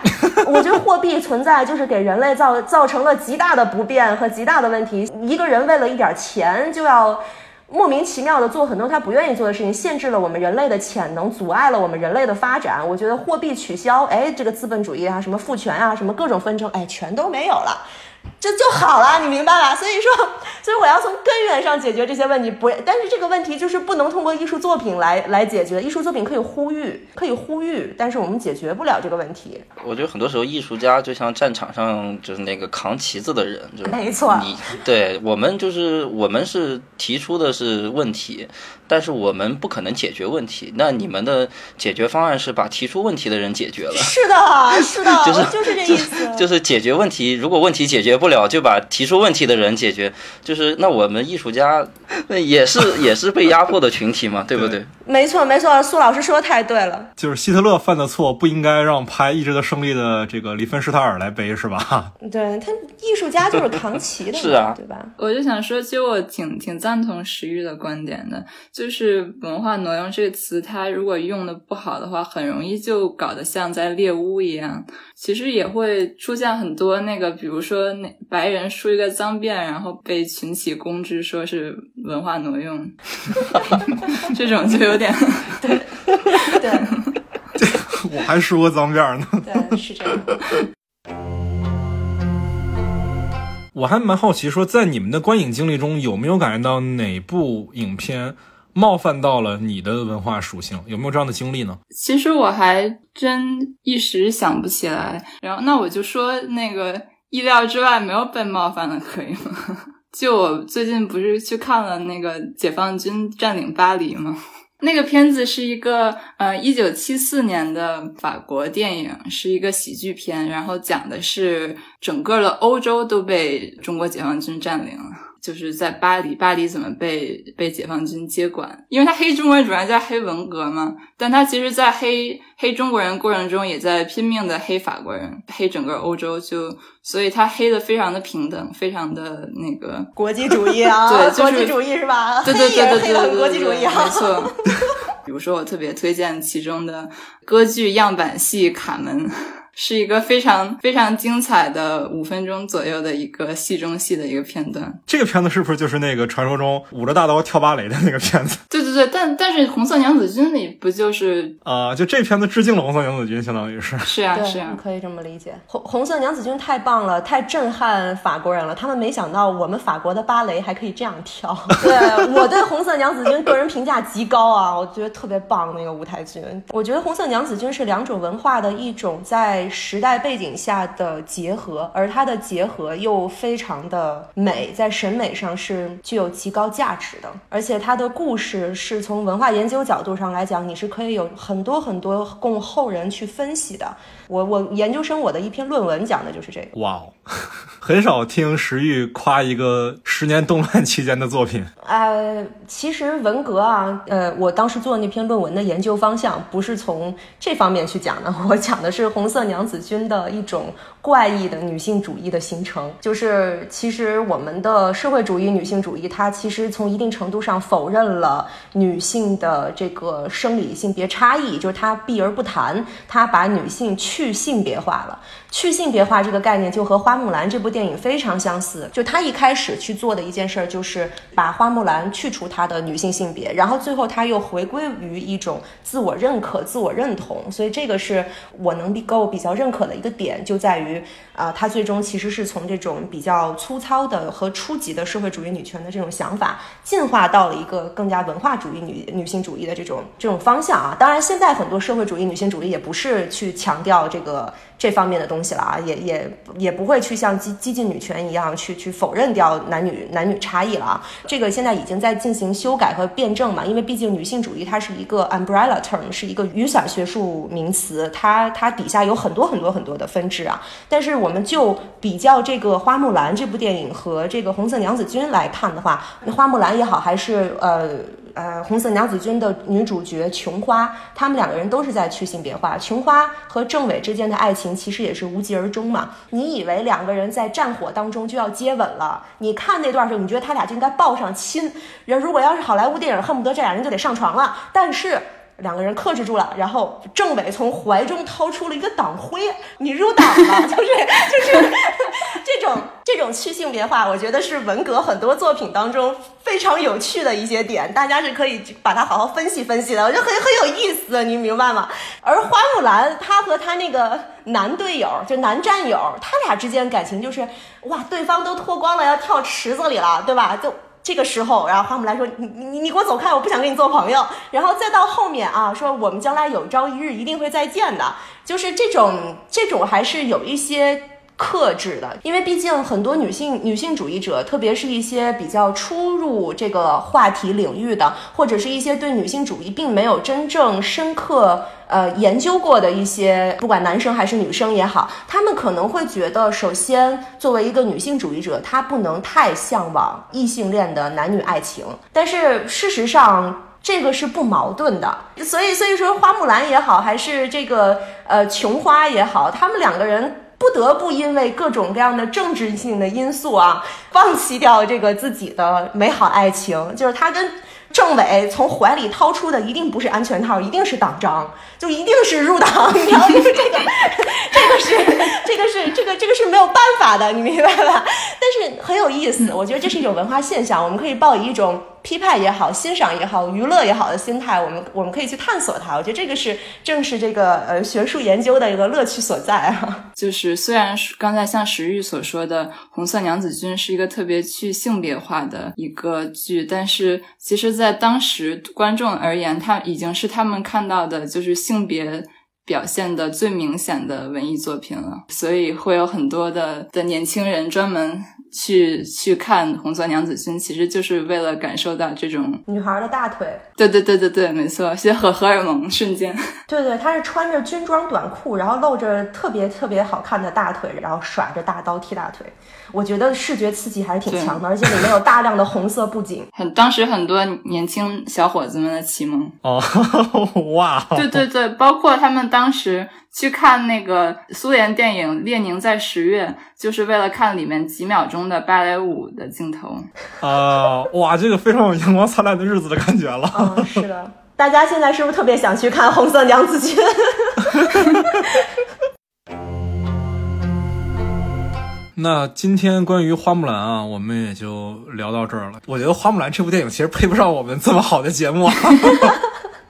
我觉得货币存。在就是给人类造造成了极大的不便和极大的问题。一个人为了一点钱，就要莫名其妙的做很多他不愿意做的事情，限制了我们人类的潜能，阻碍了我们人类的发展。我觉得货币取消，哎，这个资本主义啊，什么父权啊，什么各种纷争，哎，全都没有了。这就好了，你明白吧？所以说，所以我要从根源上解决这些问题。不，但是这个问题就是不能通过艺术作品来来解决。艺术作品可以呼吁，可以呼吁，但是我们解决不了这个问题。我觉得很多时候艺术家就像战场上就是那个扛旗子的人，就是没错。你对我们就是我们是提出的是问题。但是我们不可能解决问题，那你们的解决方案是把提出问题的人解决了？是的，是的，就是就是这意思，就是解决问题。如果问题解决不了，就把提出问题的人解决。就是那我们艺术家，那也是也是被压迫的群体嘛，对不对？没错，没错，苏老师说的太对了。就是希特勒犯的错，不应该让拍《意志的胜利》的这个里芬施塔尔来背，是吧？对他，艺术家就是扛旗的，是啊，对吧？我就想说，其实我挺挺赞同石玉的观点的。就是文化挪用这个词，它如果用的不好的话，很容易就搞得像在猎巫一样。其实也会出现很多那个，比如说那白人梳一个脏辫，然后被群起攻之，说是文化挪用，这种就有点 对对。我还梳过脏辫呢。对，是这样。我还蛮好奇，说在你们的观影经历中，有没有感觉到哪部影片冒犯到了你的文化属性？有没有这样的经历呢？其实我还真一时想不起来。然后那我就说那个意料之外没有被冒犯的，可以吗？就我最近不是去看了那个解放军占领巴黎吗？那个片子是一个呃，一九七四年的法国电影，是一个喜剧片，然后讲的是整个的欧洲都被中国解放军占领了。就是在巴黎，巴黎怎么被被解放军接管？因为他黑中国人，主要在黑文革嘛。但他其实，在黑黑中国人过程中，也在拼命的黑法国人，黑整个欧洲。就所以，他黑的非常的平等，非常的那个国际主义啊，对，国际主义是吧？对对对 对对对，国际主义啊，没错。比如说，我特别推荐其中的歌剧样板戏《卡门》。是一个非常非常精彩的五分钟左右的一个戏中戏的一个片段。这个片子是不是就是那个传说中捂着大刀跳芭蕾的那个片子？对对对，但但是《红色娘子军》里不就是啊？就这片子致敬了《红色娘子军》，相当于是。是啊，是啊，可以这么理解。红红色娘子军太棒了，太震撼法国人了。他们没想到我们法国的芭蕾还可以这样跳。对我对红色娘子军个人评价极高啊，我觉得特别棒那个舞台剧。我觉得红色娘子军是两种文化的一种在。时代背景下的结合，而它的结合又非常的美，在审美上是具有极高价值的，而且它的故事是从文化研究角度上来讲，你是可以有很多很多供后人去分析的。我我研究生我的一篇论文讲的就是这个。哇哦，很少听石玉夸一个十年动乱期间的作品。呃，其实文革啊，呃，我当时做那篇论文的研究方向不是从这方面去讲的，我讲的是红色娘子军的一种。怪异的女性主义的形成，就是其实我们的社会主义女性主义，它其实从一定程度上否认了女性的这个生理性别差异，就是它避而不谈，它把女性去去性别化了。去性别化这个概念就和《花木兰》这部电影非常相似，就他一开始去做的一件事儿就是把花木兰去除她的女性性别，然后最后他又回归于一种自我认可、自我认同，所以这个是我能够比较认可的一个点，就在于啊，他最终其实是从这种比较粗糙的和初级的社会主义女权的这种想法，进化到了一个更加文化主义女女性主义的这种这种方向啊。当然，现在很多社会主义女性主义也不是去强调这个。这方面的东西东西了啊，也也也不会去像激激进女权一样去去否认掉男女男女差异了啊。这个现在已经在进行修改和辩证嘛，因为毕竟女性主义它是一个 umbrella term，是一个雨伞学术名词，它它底下有很多很多很多的分支啊。但是我们就比较这个花木兰这部电影和这个红色娘子军来看的话，花木兰也好，还是呃。呃，红色娘子军的女主角琼花，他们两个人都是在去性别化。琼花和政委之间的爱情其实也是无疾而终嘛。你以为两个人在战火当中就要接吻了？你看那段时候，你觉得他俩就应该抱上亲。人如果要是好莱坞电影，恨不得这俩人就得上床了。但是。两个人克制住了，然后政委从怀中掏出了一个党徽，你入党了，就是就是这种这种去性别化，我觉得是文革很多作品当中非常有趣的一些点，大家是可以把它好好分析分析的，我觉得很很有意思，你明白吗？而花木兰她和她那个男队友，就男战友，他俩之间感情就是哇，对方都脱光了要跳池子里了，对吧？就。这个时候，然后花木兰说：“你你你给我走开，我不想跟你做朋友。”然后再到后面啊，说我们将来有朝一日一定会再见的，就是这种这种还是有一些。克制的，因为毕竟很多女性女性主义者，特别是一些比较初入这个话题领域的，或者是一些对女性主义并没有真正深刻呃研究过的一些，不管男生还是女生也好，他们可能会觉得，首先作为一个女性主义者，她不能太向往异性恋的男女爱情，但是事实上这个是不矛盾的，所以所以说花木兰也好，还是这个呃琼花也好，他们两个人。不得不因为各种各样的政治性的因素啊，放弃掉这个自己的美好爱情。就是他跟政委从怀里掏出的一定不是安全套，一定是党章，就一定是入党。你知道，吗这个，这个是，这个是，这个这个是没有办法的，你明白吧？但是很有意思，我觉得这是一种文化现象，我们可以抱以一种。批判也好，欣赏也好，娱乐也好的心态，我们我们可以去探索它。我觉得这个是正是这个呃学术研究的一个乐趣所在啊。就是虽然刚才像石玉所说的，《红色娘子军》是一个特别去性别化的一个剧，但是其实，在当时观众而言，它已经是他们看到的就是性别表现的最明显的文艺作品了。所以会有很多的的年轻人专门。去去看《红色娘子军》，其实就是为了感受到这种女孩的大腿。对对对对对，没错，些荷荷尔蒙瞬间。对对，她是穿着军装短裤，然后露着特别特别好看的大腿，然后耍着大刀踢大腿。我觉得视觉刺激还是挺强的，而且里面有大量的红色布景，很当时很多年轻小伙子们的启蒙。哦，哇！对对对，包括他们当时。去看那个苏联电影《列宁在十月》，就是为了看里面几秒钟的芭蕾舞的镜头。啊，哇，这个非常有阳光灿烂的日子的感觉了。嗯，是的。大家现在是不是特别想去看《红色娘子军》？那今天关于花木兰啊，我们也就聊到这儿了。我觉得花木兰这部电影其实配不上我们这么好的节目。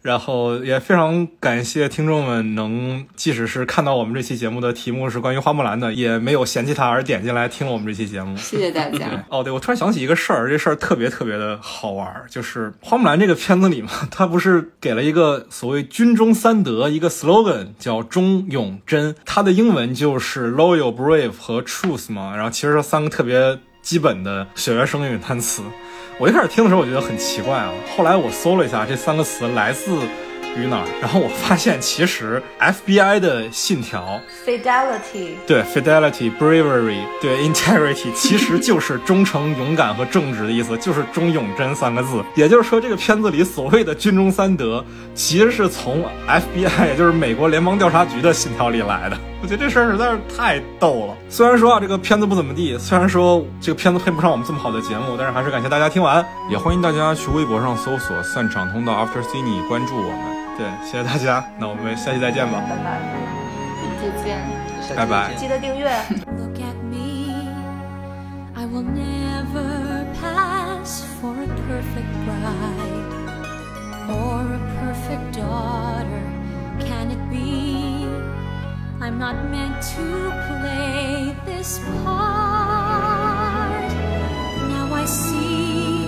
然后也非常感谢听众们能，即使是看到我们这期节目的题目是关于花木兰的，也没有嫌弃它而点进来听了我们这期节目。谢谢大家。哦，对，我突然想起一个事儿，这事儿特别特别的好玩，就是花木兰这个片子里嘛，它不是给了一个所谓军中三德一个 slogan，叫忠勇贞，它的英文就是 loyal、brave 和 truth 嘛。然后其实这三个特别基本的小学生英语单词。我一开始听的时候，我觉得很奇怪啊。后来我搜了一下这三个词来自于哪儿，然后我发现其实 FBI 的信条 Fidelity 对 Fidelity Bravery 对 Integrity 其实 就是忠诚、勇敢和正直的意思，就是忠勇贞三个字。也就是说，这个片子里所谓的军中三德，其实是从 FBI 也就是美国联邦调查局的信条里来的。我觉得这事儿实在是太逗了。虽然说啊，这个片子不怎么地，虽然说这个片子配不上我们这么好的节目，但是还是感谢大家听完，也欢迎大家去微博上搜索“散场通道 After Cine” 关注我们。对，谢谢大家，那我们下期再见吧，拜拜，下期见，拜拜，记得订阅。Look I will never pass for a perfect bride or a perfect daughter. Can it be? I'm not meant to play this part. Now I see.